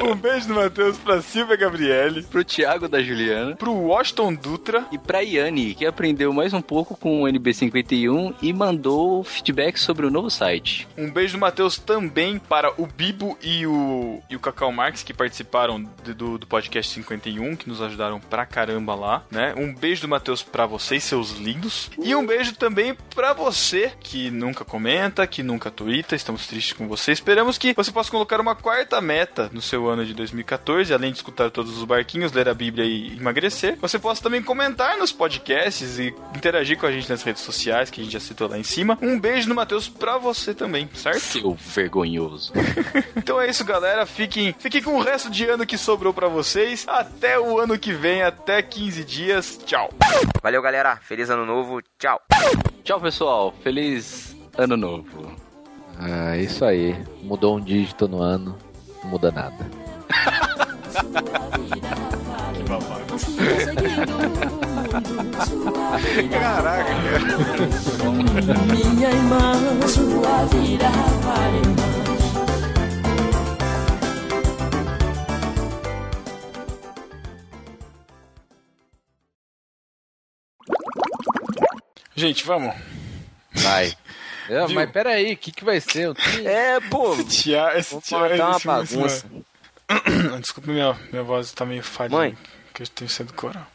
Um beijo do Matheus pra Silvia Gabriele. Pro Thiago da Juliana. Pro Washington Dutra. E pra Yane, que aprendeu mais um pouco com o NB51 e mandou feedback sobre o novo site. Um beijo do Matheus também para o Bibo e o, e o Cacau Marques, que participaram de- do, do podcast 51, que nos ajudaram pra caramba lá, né? Um beijo do Matheus pra vocês, seus lindos. E um beijo também pra você, que nunca comenta, que nunca twitta, estamos tristes com você. Esperamos que você possa colocar uma quarta meta no seu ano de 2014, além de escutar todos os barquinhos, ler a Bíblia e emagrecer. Você possa também comentar nos podcasts e interagir com a gente nas redes sociais, que a gente já citou lá em cima. Um beijo do Matheus pra você também, certo? Seu vergonhoso. [LAUGHS] Então é isso, galera. Fiquem, fiquem com o resto de ano que sobrou pra vocês. Até o ano que vem, até 15 dias. Tchau. Valeu, galera. Feliz ano novo. Tchau. Tchau, pessoal. Feliz ano novo. Ah, isso aí. Mudou um dígito no ano, não muda nada. Caraca, Minha irmã, sua vida. Gente, vamos. Vai. É, mas peraí, o que, que vai ser? Tenho- É, pô. Esse tia, esse tia, montar uma esse- esse- bagunça. [COUGHS] Desculpa, minha, minha voz tá meio falha. Mãe. Que eu tenho sido coral.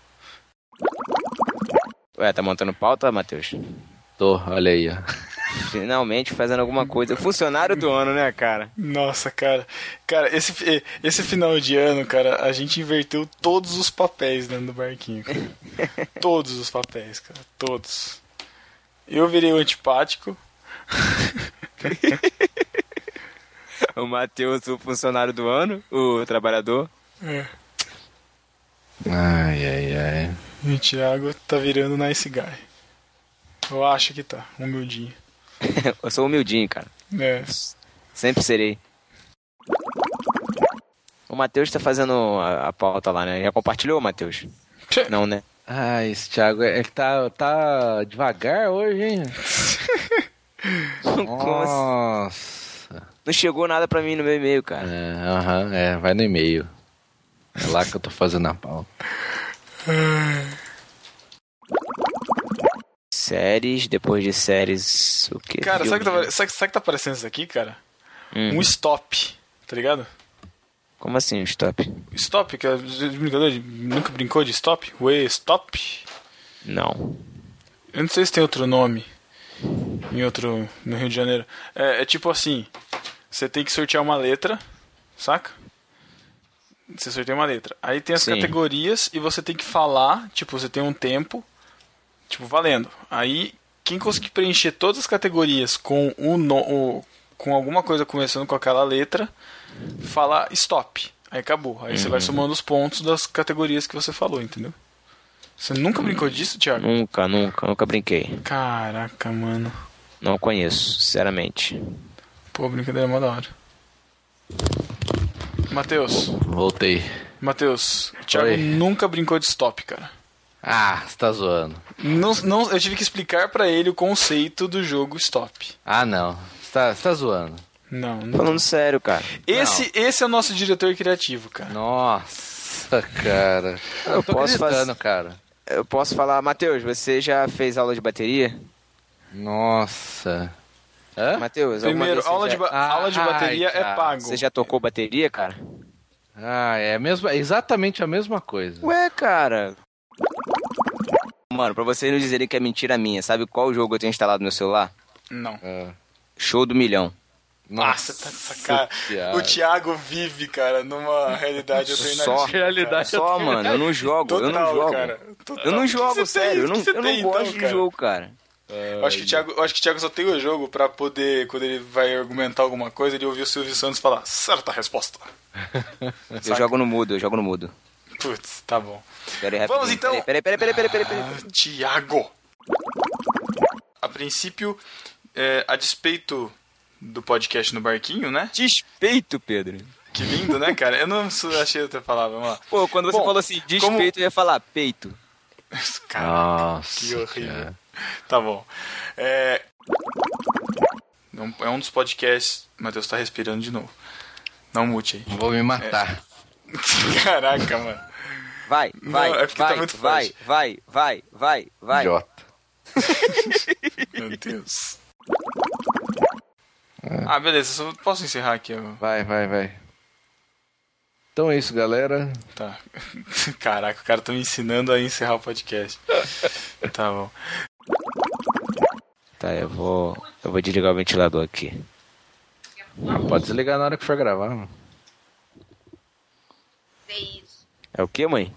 Ué, tá montando pauta, Matheus? Tô, olha aí, ó. Finalmente fazendo alguma coisa. Funcionário do ano, né, cara? Nossa, cara. Cara, esse, esse final de ano, cara, a gente inverteu todos os papéis dentro do barquinho. cara. [LAUGHS] todos os papéis, cara. Todos. Eu virei o antipático. [LAUGHS] O Matheus, o funcionário do ano, o trabalhador. É. Ai, ai, ai. E o Thiago tá virando nice guy. Eu acho que tá, humildinho. [LAUGHS] Eu sou humildinho, cara. É. Sempre serei. O Matheus tá fazendo a, a pauta lá, né? Já compartilhou, Matheus? Não, né? Ah, esse Thiago, ele tá, tá devagar hoje, hein? [LAUGHS] [LAUGHS] Assim? Nossa. Não chegou nada pra mim no meu e-mail, cara. É, aham, é, vai no e-mail. É lá que eu tô fazendo a pauta. [SIGHS] Séries, depois de séries, o quê? Cara, sabe que, tá, sabe, sabe que tá aparecendo isso aqui, cara? Hum. Um stop, tá ligado? Como assim, um stop? Stop, que é brincador de, nunca brincou de stop? Ué, stop? Não. Eu não sei se tem outro nome em outro no Rio de Janeiro. É, é tipo assim, você tem que sortear uma letra, saca? Você sorteia uma letra. Aí tem as Sim. categorias e você tem que falar, tipo, você tem um tempo, tipo, valendo. Aí quem conseguir preencher todas as categorias com o, no, o- com alguma coisa começando com aquela letra, fala stop. Aí acabou. Aí você vai Uhum. somando os pontos das categorias que você falou, entendeu? Você nunca brincou disso, Thiago? Nunca, nunca, nunca brinquei. Caraca, mano. Não conheço, sinceramente. Pô, brincadeira é mó da hora. Matheus, Voltei. Matheus, o Thiago Oi. nunca brincou de stop, cara. Ah, você tá zoando. Não, não, eu tive que explicar pra ele o conceito do jogo stop. Ah, não. Você tá, tá zoando. Não, não. Falando sério, cara. Esse, esse é o nosso diretor criativo, cara. Nossa, cara. Eu, Eu tô posso acreditando, fazer- cara. Eu posso falar, Matheus, você já fez aula de bateria? Nossa. Hã? Matheus, Primeiro, aula, já- de, ba- Ah, aula de bateria ai, é pago. Você já tocou bateria, cara? Ah, é a mesma, exatamente a mesma coisa. Ué, cara. Mano, pra vocês não dizerem que é mentira minha, sabe qual jogo eu tenho instalado no meu celular? Não. Ah, Show do milhão. Nossa, tá essa cara. Thiago. O Thiago vive, cara, numa realidade alternativa. Só, Realidade só, mano, eu não jogo, eu não Total, jogo. cara. Total. Eu não jogo, sério, eu tem? não, O que você eu não tem, gosto então, de cara? jogo, cara. Eu acho, que o Thiago, eu acho que o Thiago só tem o jogo pra poder, quando ele vai argumentar alguma coisa, ele ouvir o Silvio Santos falar certa resposta. [LAUGHS] Eu jogo no mudo, eu jogo no mudo. Putz, tá bom. Pera aí, Vamos, então. Peraí, peraí, peraí, peraí, peraí, peraí. Ah, Thiago. A princípio, é, a despeito do podcast no barquinho, né? Despeito, Pedro. Que lindo, né, cara? Eu não achei outra palavra, vamos lá. Pô, quando você Bom, falou assim, despeito, como- eu ia falar peito. [LAUGHS] Cara, Nossa. que horrível. cara. Tá bom. É... não- é um dos podcasts. Matheus tá respirando de novo. Não mute aí. Vou me matar. [LAUGHS] Caraca, mano. Vai, Não, vai, é porque tá vai, muito vai, vai, vai, vai, vai. Idiota. [LAUGHS] Meu Deus. Ah, beleza. Só posso encerrar aqui? Vai, vai, vai. Então é isso, galera. Tá. [LAUGHS] Caraca, o cara tá me ensinando a encerrar o podcast. [LAUGHS] Tá bom. Tá, eu vou. Eu vou desligar o ventilador aqui. Ah, pode desligar na hora que for gravar, mano. É o que, mãe?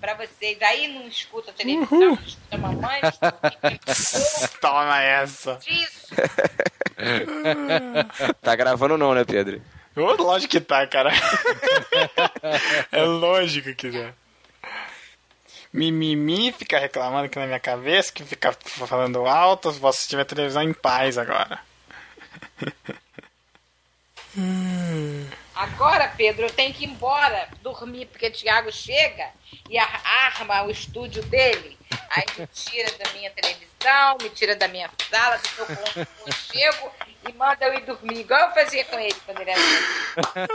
Pra vocês. Aí não escuta televisão, não escuta mamãe, não [LAUGHS] escuta Toma essa. isso. [LAUGHS] Tá gravando não, né, Pedro? Lógico que tá, cara. é lógico que tá. Mimimi fica reclamando aqui na minha cabeça, que fica falando alto, vou assistir minha televisão em paz agora. [LAUGHS] Agora, Pedro, eu tenho que ir embora dormir, porque o Thiago chega e ar- arma o estúdio dele. Aí me tira da minha televisão, me tira da minha sala, do meu conchego e manda eu ir dormir, igual eu fazia com ele quando ele era pequeno.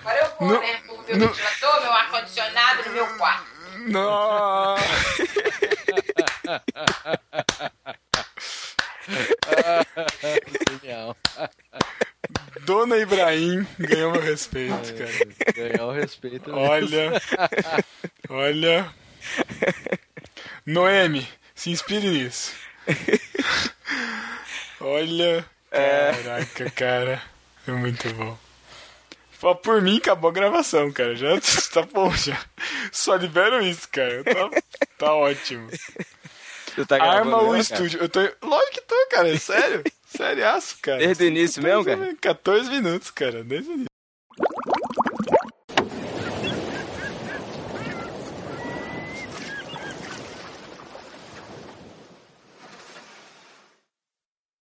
Agora eu vou, Não- né? Vou ver o ventilador, meu ar-condicionado no meu quarto. Não. [LAUGHS] Genial. [LAUGHS] Dona Ibrahim ganhou meu respeito, cara. Ganhar o respeito. mesmo. Olha. Olha. Noemi, se inspire nisso. Olha. Caraca, cara. É muito bom. Fala por mim, acabou a gravação, cara. Já [LAUGHS] tá bom, já. Só libero isso, cara. Tá, tá ótimo. Tá Arma o mesmo, cara? estúdio. Eu tô. Lógico que tô, cara. É sério. Sério, cara. Desde o início mesmo, cara? 14 minutos, cara. Desde o início.